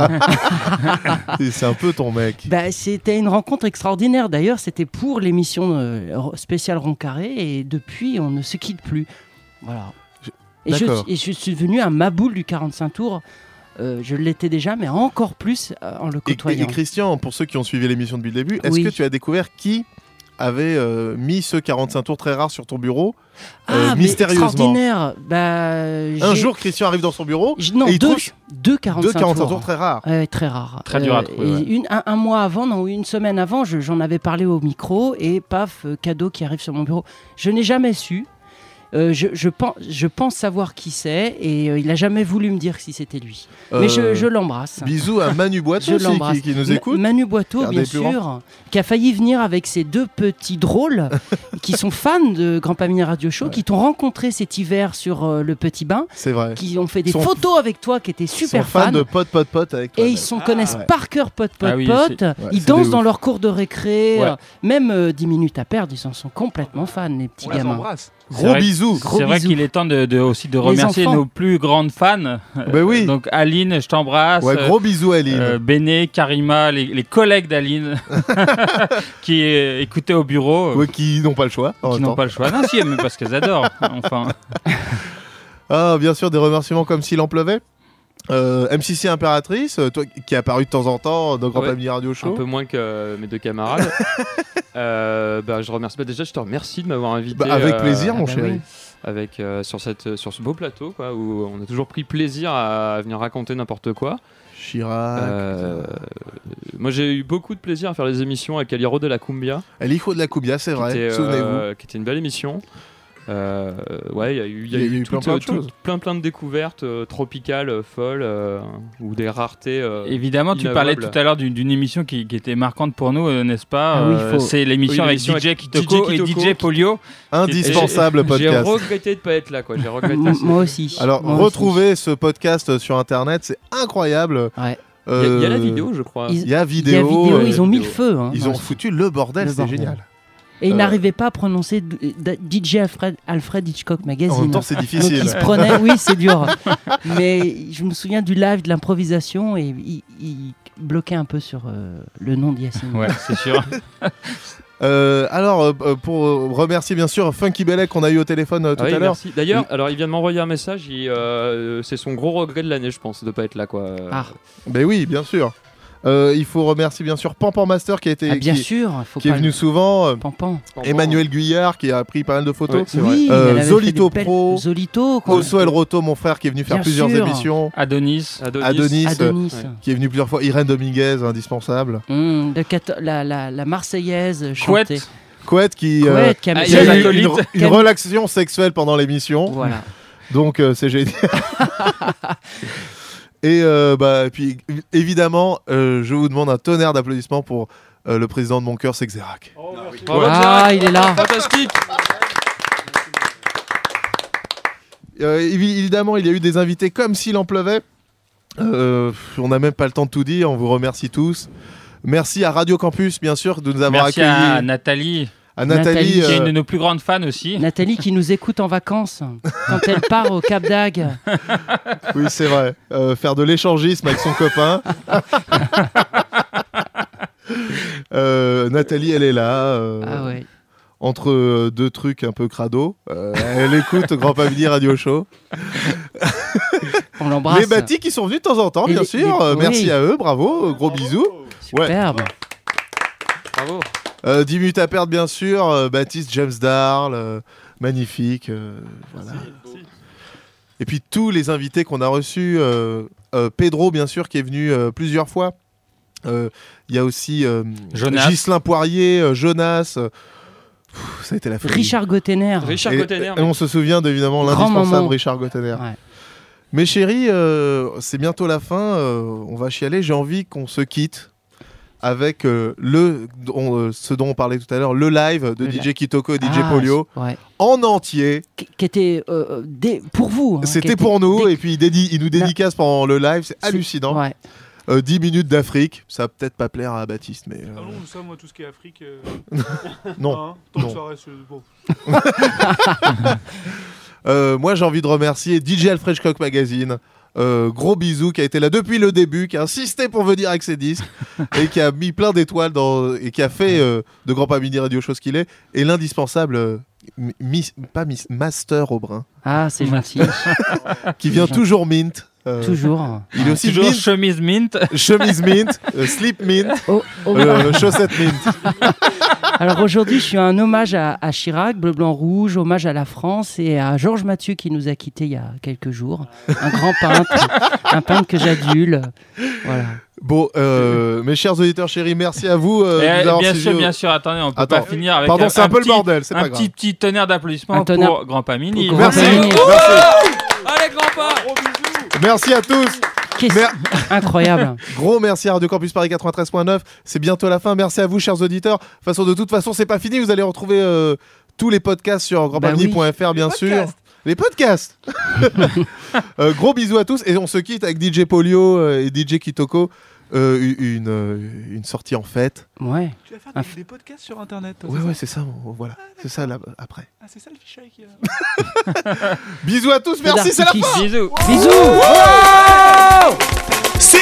c'est un peu ton mec. Bah, c'était une rencontre extraordinaire. D'ailleurs, c'était pour l'émission euh, spéciale Roncarré et depuis, on ne se quitte plus. Voilà. Et je, D'accord. et je suis devenu un maboule du 45 tours. Euh, je l'étais déjà, mais encore plus euh, en le et- côtoyant. et Christian, pour ceux qui ont suivi l'émission depuis le début, est-ce Oui. que tu as découvert qui avait euh, mis ce 45 tours très rare sur ton bureau euh, ah, mais mystérieusement extraordinaire. Bah, Un jour, Christian arrive dans son bureau j- non, et il deux, trouve deux 45, deux 45 tours. tours très rares. Très rare. Très dur à trouver, et ouais. une- un, un mois avant, non, une semaine avant, je- j'en avais parlé au micro et paf, cadeau qui arrive sur mon bureau. Je n'ai jamais su. Euh, je, je pense, je pense savoir qui c'est et euh, il a jamais voulu me dire si c'était lui. Euh, Mais je, je l'embrasse. Bisous à Manu Boitou Je aussi, qui, qui nous Ma- écoute. Manu Boitou, Un bien sûr, qui a failli venir avec ses deux petits drôles qui sont fans de Grand Pamini Radio Show, qui t'ont rencontré cet hiver sur euh, le Petit Bain, C'est vrai. qui ont fait des Sont- photos avec toi, qui étaient super Sont fans fans. de pote pote pote avec toi. Et ils sont, connaissent ouais. par cœur pote pote Ah oui, pote. ouais, ils dansent dans leur cours de récré. Ouais. euh, même euh, 10 minutes à perdre, ils en sont complètement fans, les petits On les gamins. embrasse. C'est vrai- C'est vrai bisous. qu'il est temps de, de- aussi de remercier nos plus grandes fans. Ben oui. Donc Aline, je t'embrasse. Ouais, gros bisous, Aline. Euh, Béné, Karima, les, les collègues d'Aline qui euh, écoutaient au bureau. Ouais, qui n'ont pas le choix. Qui n'ont pas le choix. Non, si, mais parce qu'elles adorent. Enfin. Ah, bien sûr, des remerciements comme s'il en pleuvait. Euh, MCC Impératrice, euh, toi qui est apparu de temps en temps dans Grand Ouais, Radio Show. Un peu moins que euh, mes deux camarades. Euh, bah, je remercie. bah, déjà, je te remercie de m'avoir invité. Bah, avec euh, plaisir, mon ah bah chéri. oui. Avec euh, sur cette sur ce beau plateau, quoi, où on a toujours pris plaisir à venir raconter n'importe quoi. Chirac. Euh, moi, j'ai eu beaucoup de plaisir à faire les émissions avec Aliro de la Cumbia. El Hijo de la Cumbia, c'est vrai. était, euh, Souvenez-vous. qui était une belle émission. Euh, ouais, il y a eu, il y a Il y a eu eu plein, toutes, plein de euh, toutes- choses. plein, plein de découvertes euh, tropicales, euh, folles, euh, ou des raretés. euh, Évidemment, tu parlais tout à l'heure d'une émission qui, qui était marquante pour nous, euh, n'est-ce pas Ah oui, faut- C'est l'émission Oui, avec DJ Kitoko DJ et. DJ Polio. Indispensable podcast. J'ai regretté de pas être là, quoi. J'ai regretté. M- moi aussi. Alors, Moi aussi. retrouvez ce podcast sur internet, c'est incroyable. Ouais. Il y y a la vidéo, je crois. Il y a vidéo. a vidéo, ils ont mis le feu. hein, Ils ont foutu le bordel, c'est génial. Et il Euh, n'arrivait pas à prononcer DJ Alfred, Alfred Hitchcock Magazine. En même temps, c'est difficile. Donc il se prenait, oui, c'est dur. Mais je me souviens du live, de l'improvisation, et il, il bloquait un peu sur euh, le nom d'Yacine. Ouais, c'est sûr. Euh, alors, euh, pour euh, remercier bien sûr Funky Belek qu'on a eu au téléphone euh, tout Ah oui, à l'heure. merci. D'ailleurs, alors il vient de m'envoyer un message. il, euh, c'est son gros regret de l'année, je pense, de pas être là, quoi. Ah. Ben oui, bien sûr. Euh, il faut remercier bien sûr Pampan Master qui a été Ah, bien qui, sûr, faut qui est venu le- souvent. euh, Pampan. Emmanuel Guyard qui a pris pas mal de photos. Ouais. Oui, Euh, Zolito Pro. Zolito. Osso El Roto, mon frère qui est venu faire Bien plusieurs sûr. émissions. Adonis. Adonis. Adonis, euh, qui est venu plusieurs fois. Irène Dominguez, indispensable. De quato- la, la, la Marseillaise chantée. Couette. Couette qui, Couette, euh, qui a- qui a Camille eu une, une relaxation sexuelle pendant l'émission. Voilà. Donc euh, c'est génial. et euh, bah, et puis évidemment, euh, je vous demande un tonnerre d'applaudissements pour euh, le président de mon cœur, c'est Xerac. Bravo, Ah, Xerac. il est là. Fantastique. Euh, évi- évidemment, il y a eu des invités comme s'il en pleuvait. Euh, on n'a même pas le temps de tout dire. On vous remercie tous. Merci à Radio Campus, bien sûr, de nous avoir Merci accueillis. à Nathalie, À Nathalie, Nathalie, qui est euh, une de nos plus grandes fans aussi. Nathalie qui nous écoute en vacances quand elle part au Cap d'Agde. oui, c'est vrai. Euh, faire de l'échangisme avec son copain. Euh, Nathalie, elle est là. euh, Ah ouais. Entre deux trucs un peu crado. Euh, elle écoute Grand Pavillon Radio Show. On l'embrasse. Les bâtis qui sont venus de temps en temps, Et bien les- sûr. les- oui. Merci à eux, bravo. Gros bisous. Ouais. Superbe. Bravo. Euh, 10 minutes à perdre, bien sûr. euh, Baptiste, James Darl, euh, magnifique. euh, voilà. Et puis tous les invités qu'on a reçus. euh, euh, Pedro, bien sûr, qui est venu euh, plusieurs fois. Euh, Il y a aussi euh, Jonas. Ghislain Poirier, euh, Jonas. euh, pff, ça a été la folie. Richard Gottener. Richard Et, Gottener. et on se souvient de, évidemment l'indispensable. Richard Gottener. Ouais. Mes chéris, euh, c'est bientôt la fin. euh, on va chialer. J'ai envie qu'on se quitte avec euh, le, dont, euh, ce dont on parlait tout à l'heure, le live de Le DJ Kitoko et DJ Ah, Polio ouais. en entier. Qui, était euh, euh, dé- pour vous. hein, C'était était pour nous dé- et puis il, il nous dédicace pendant le live. C'est hallucinant. Ouais. Euh, 10 minutes d'Afrique, ça va peut-être pas plaire à Baptiste, mais euh, Ah non, ça, moi, tout ce qui est Afrique. euh, non. hein, tant non. que ça reste. bon. Moi, j'ai envie de remercier DJ Alfred Magazine. Euh, gros bisou qui a été là depuis le début, qui a insisté pour venir avec ses disques et qui a mis plein d'étoiles dans et qui a fait euh, de Grand Pas Mini Radio chose qu'il est et l'indispensable euh, pas Master Aubrin. Ah, c'est gentil. qui vient toujours mint Euh, Toujours. Il est aussi Toujours mint. chemise mint. Chemise mint, euh, slip mint, Oh, oh. euh, chaussettes mint. Alors aujourd'hui, je suis un hommage à, à Chirac, bleu, blanc, rouge, hommage à la France et à Georges Mathieu qui nous a quittés il y a quelques jours. Un grand peintre, un peintre que j'adule. Voilà. Bon, euh, mes chers auditeurs chéris, merci à vous. euh, Et, de nous avoir bien sûr, bien sûr, attendez, on peut Attends, pas finir avec pardon, un, c'est un peu le petit- bordel, c'est un pas grave. petit, petit tonnerre d'applaudissements pour Grand Pamini. Merci. Merci. Allez, Grand Pas Merci à tous. Mer- Incroyable. Gros merci à Radio Campus Paris 93.9. C'est bientôt la fin. Merci à vous, chers auditeurs. De toute façon, de toute façon, c'est pas fini. Vous allez retrouver euh, tous les podcasts sur grandpamini.fr, bien sûr. Les podcasts. Euh, gros bisous à tous et on se quitte avec DJ Polio euh, et DJ Kitoko. Euh, une, euh, une sortie en fête. Ouais. Tu vas faire des, f- des podcasts sur internet. toi, Ouais, ouais, c'est ça. on- Voilà, c'est ça là après. Ah, c'est ça le fichier qui. euh, Bisous à tous. Merci, c'est la fin. Bisous. Bisous. Si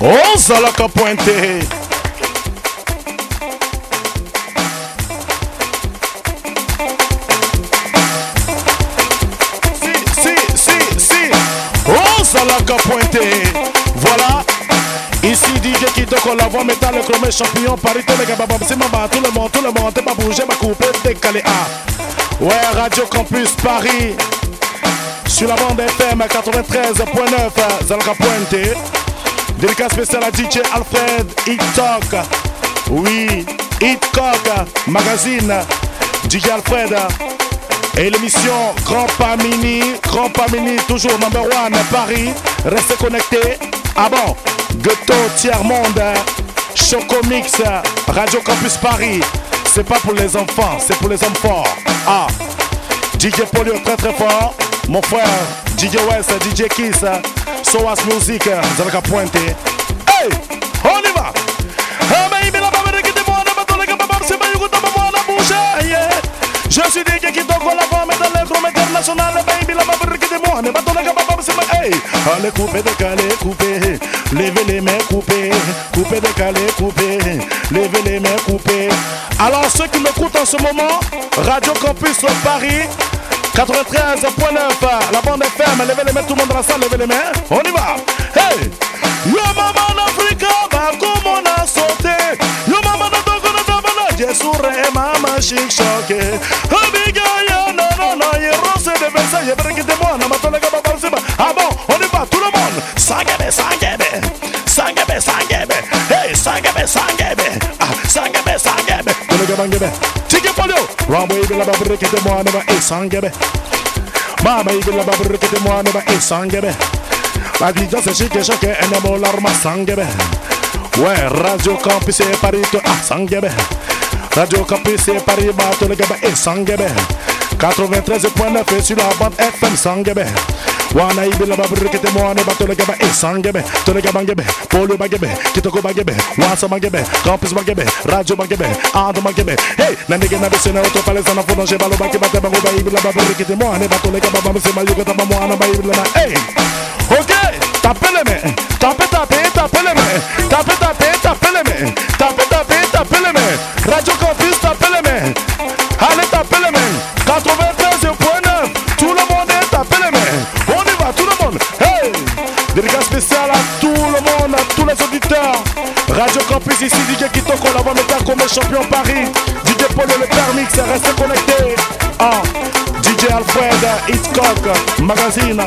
Oh, Zalaka pointé Voilà Ici DJ qui toque la voix métal, le chromé champion, Paris, tous les gars, c'est maman, tout le monde, tout le monde, t'es pas bougé, ma coupe, décalé, ah. Ouais, Radio Campus Paris, sur la bande FM 93.9, Zalaka Pointe. Dédicace spécial à DJ Alfred Hitok. Oui, Hitcock Magazine. DJ Alfred. Et l'émission Grand Pas Mini, Grand Pas Mini, toujours number one Paris. Restez connectés. Ah bon, Ghetto Tiers Monde, Chocomix, Radio Campus Paris. C'est pas pour les enfants, c'est pour les hommes forts. Ah, DJ Polio très très fort. Mon frère, DJ West, DJ Kiss, Soas Music, Zalaka Pointe. Hey, Je suis DJ qui toque la femme dans le groupe international, baby, la babe, regarde-moi, on va dans les gars, c'est pas hey. Allez, coupez, décalez, coupez, levez les mains, coupez, coupez, décalez, coupez, levez les mains, coupez. Alors, ceux qui m'écoutent en ce moment, Radio Campus Paris, 93.9, la bande FM, levez les mains, tout le monde dans la salle, levez les mains, on y va. Hey! Yo mama en Africa, va comme on a sauté. Jesu rehema mashikshake Abigail rose de besa Sangebe sangebe Sangebe sangebe. Hey sangebe sangebe. Ah, sangebe sangebe. Kolega bangebe. Tiki Rambo ibila babrekite mwana ba eh, sangebe. Mama ibila babrekite mwana ba e sangebe. Badija se shike shake ene bolar masangebe Ouais, Radio Campus et Paris, ah, sangebe. Radio Campus et Paris Barthes-le-Québec et Sanguébert 93.9 et sur la bande FM Sanguébert wana ibila babrikete mwana batole gaba esangebe tole gaba ngebe polo bagebe kitoko bagebe wasa magebe campus bagebe radio bagebe ando magebe hey! Na nige na besena oto palesa na fono je balo bakeba teba ngoba ibila babrikete mwana batole gaba bamse malugo taba mwana ba ibila na hey! Ok, tapez les mains, tapez, tapez, tapez les mains, tapez, tapez, tapez les mains, tapez, tapez, tapez les mains. Radio Campus, tapez les mains. Allez, tapez les mains. 93.9, tout le monde est tapez les mains. On y va, tout le monde. Hey! Dédicace spéciale à tout le monde, à tous les auditeurs. Radio Campus ici, DJ Kitoko, la voix métal comme champion Paris. DJ Paul le permix, restez connectés. Ah, DJ Alfred, Hitchcock, Magazine,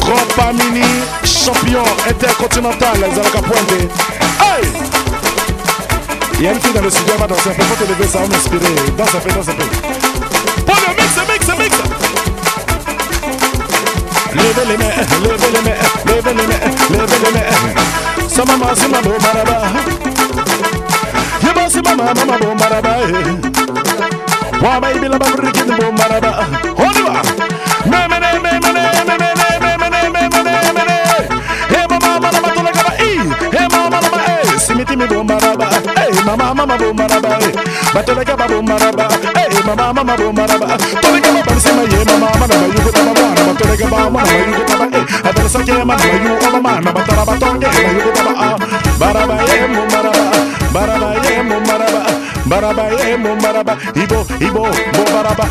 Grand Pamini, champion intercontinental, Zalaka Pointe. Hey! Il y a une fille dans le studio, elle va danser un peu. Faut ça. Paul, mix, mix, mix. Les mains, les mains, les mains, les mains. Maman. wa mai bila ba murri kiti bo maraba holwa me me ne me me ne me me ne me me ne me me ne me ne he mama mama ba tola kaba i he mama mama e simiti mi bo maraba e mama mama bo maraba e ba tola kaba bo maraba e mama mama bo maraba tola kaba ba sema ye mama mama ba yugo tama mama ba tola kaba mama ba yugo tama e atala sake mama ba yugo mama ba tara ba tonge ba yugo tama a baraba e mo baraba e mo baraba. Ibo ibo mo baraba.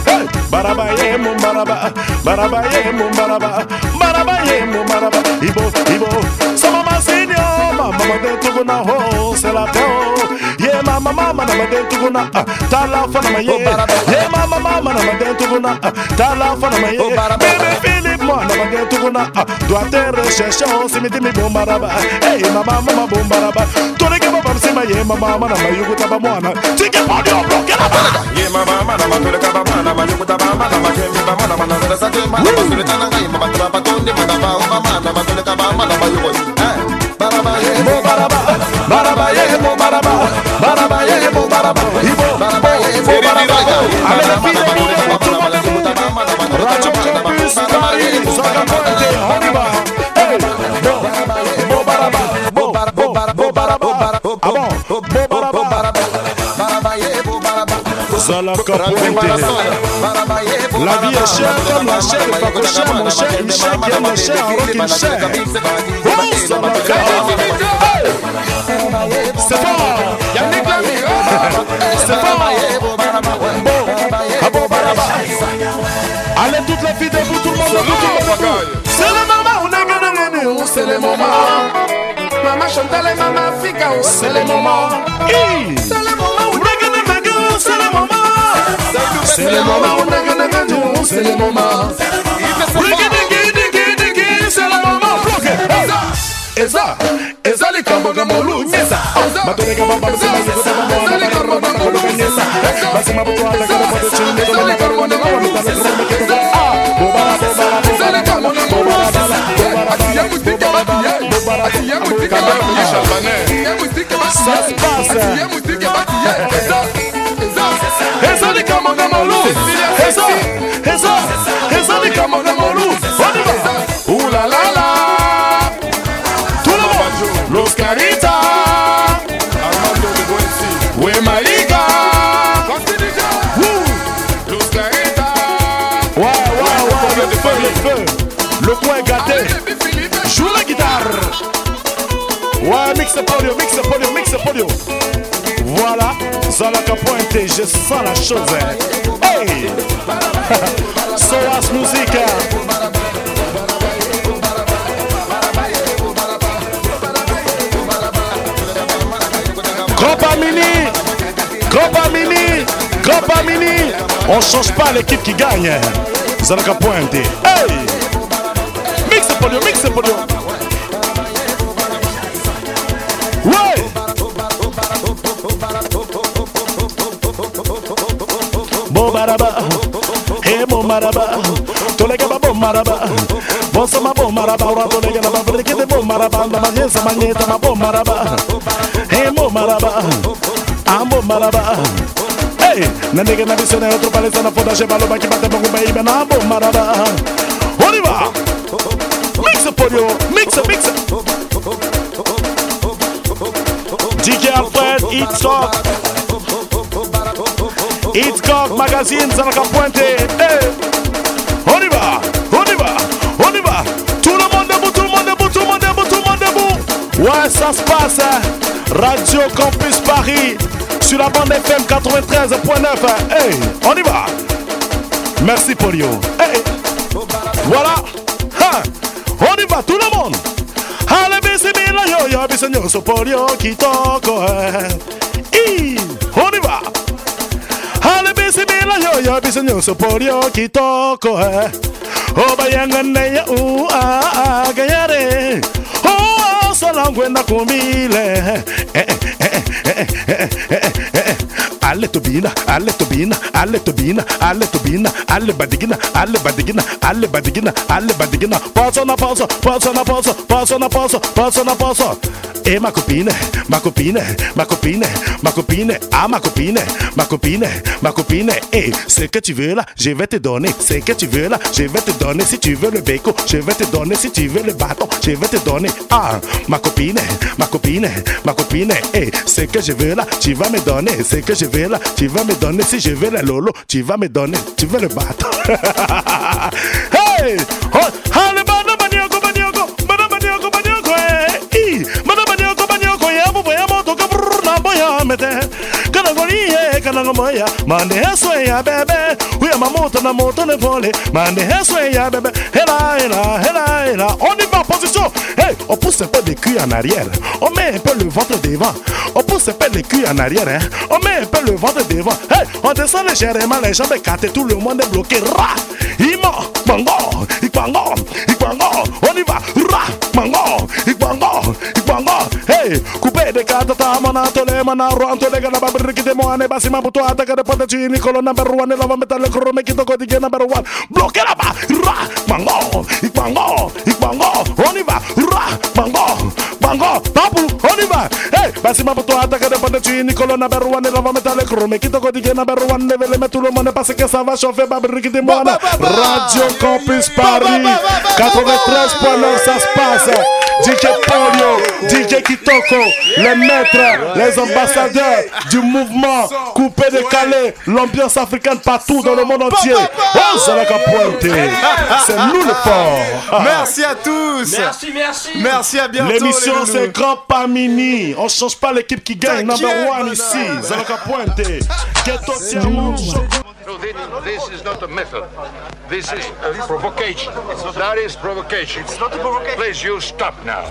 Baraba e mo baraba. Baraba e mo baraba. Baraba e mo baraba. Ibo ibo. So mama senior mama mama de tugu na ho se la selato ye mama mama na de tugu na ah, tala fa na ye ye mama mama na de tugu na ah, tala fa na ye baby philip mo na de kuna doit être cherchant se mete mi bombaraba hey mama mama bombaraba tore ke baba msema ye mama mama na yugo taba mwana tike podi obloke na baba ye mama mama na tore ka baba na yugo taba mama na ke mi mama na na na sa ke mama na tore tana ngai mama taba tonde mama ba mama na tore ka baba na yugo eh baraba ye baraba Zalaka Pointe La vie est chère comme la chair cher mon cher qui aime la chair rock il cher Oh Zalaka C'est fort. Yannick Lamy C'est fort. Bon. Allez toutes les filles debout tout le monde debout tout le monde debout C'est le maman on est gagné c'est le moment Maman Chantal et maman Figaro C'est le moment C'est le moment, c'est le moment. eza eza likambo na molungisa batoneka babaeaaaolungisa basima bokoaaaaaaaaaaaaaaaaaa ça se passe polio, polio, polio. Voilà, Zalaka pointé, je sens la chose hein. Hey! Soas musique Copa Mini Copa Mini Copa Mini On change pas l'équipe qui gagne Zalaka pointé. Hey! Mixe polio, mixe polio maraba. Tolega ba bo maraba. Bonsa ma bo maraba. Ora tolega na ba Breke de bo maraba. Na manhesa manheta ma bo maraba. Hey mo maraba. Ambo maraba. Hey Na nega na visione Outro palestra na foda Chevalo ba que bate bongo baby Na bo maraba. On y va Mixe polio Mixe mixe DJ Alfred Hitchcock Hitchcock Magazine Zalaka Pointe hey. Ouais ça se passe hein. Radio Campus Paris Sur la bande FM 93.9 hein. Hey On y va Merci Polio Hey Voilà hein. On y va tout le monde Allez yo yo Polio kitoko eh. I On y va Allez yo yo bisenyoso Polio kitoko eh. Obayangane ya u a sala kwenda kumile alle tobina alle tobina alle tobina alle tobina alle badigina alle badigina alle badigina alle badigina. Poso na poso poso na poso poso na poso poso na poso e ma copine ma copine ma copine ma copine ah ma copine ma copine ma copine et ce que tu veux là je vais te donner. Ce que tu veux là je vais te donner. Si tu veux le béco je vais te donner. Si tu veux le bâton je vais te donner. Ah ma copine ma copine ma copine et ce que je veux là tu vas me donner. Ce que je veux là. Tu vas me donner si je veux le lolo tu vas me donner. Tu veux le bâton. Hey! Oh, allez kana ngomoya mande heso ya bebe. Oui mamoto na moto ne vole mande heso ya bebe. Hela hela hela hela. On y va position. Hey on pousse un peu les culs en arrière. On met un peu le ventre devant. On pousse un peu les culs en arrière hein. On met un peu le ventre devant. Hey on descend légèrement les jambes écartées tout le monde est bloqué. Ra! Imo, mango, ikwango, ikwango, on y va, ra, mango, ikwango, ikwango, hey, coupé de katata, mana tole, mana roan tole, gana babri kite moane, basi mabuto ataka de pata chini, kolo number one, lava metal, krome kito kodi ke number one, bloqué là-bas, ra, mango, ikwango, ikwango, on y va, ra, mango, mango, tapu, on y va, hey, basi mabuto ataka de pata chini, kolo number one, lava metal, krome kito kodi ke number one, levele met tout le monde parce que ça va chauffer, babri kite moane, Radio Campus Paris 93.9 ça se passe DJ Polio, DJ Kitoko, les maîtres, les ambassadeurs du mouvement coupé décalé, l'ambiance africaine partout dans le monde entier. Oh, Zalaka Pointe, c'est nous le fort. Merci à tous. Merci, merci. Merci à bientôt. L'émission c'est Grand Pamini. On change pas l'équipe qui gagne. Number one ici. Zalaka Pointe. Ghetto Tiamon. No, this, this is not a method. This is a provocation. That is provocation. It's not a provocation. Please, you stop now.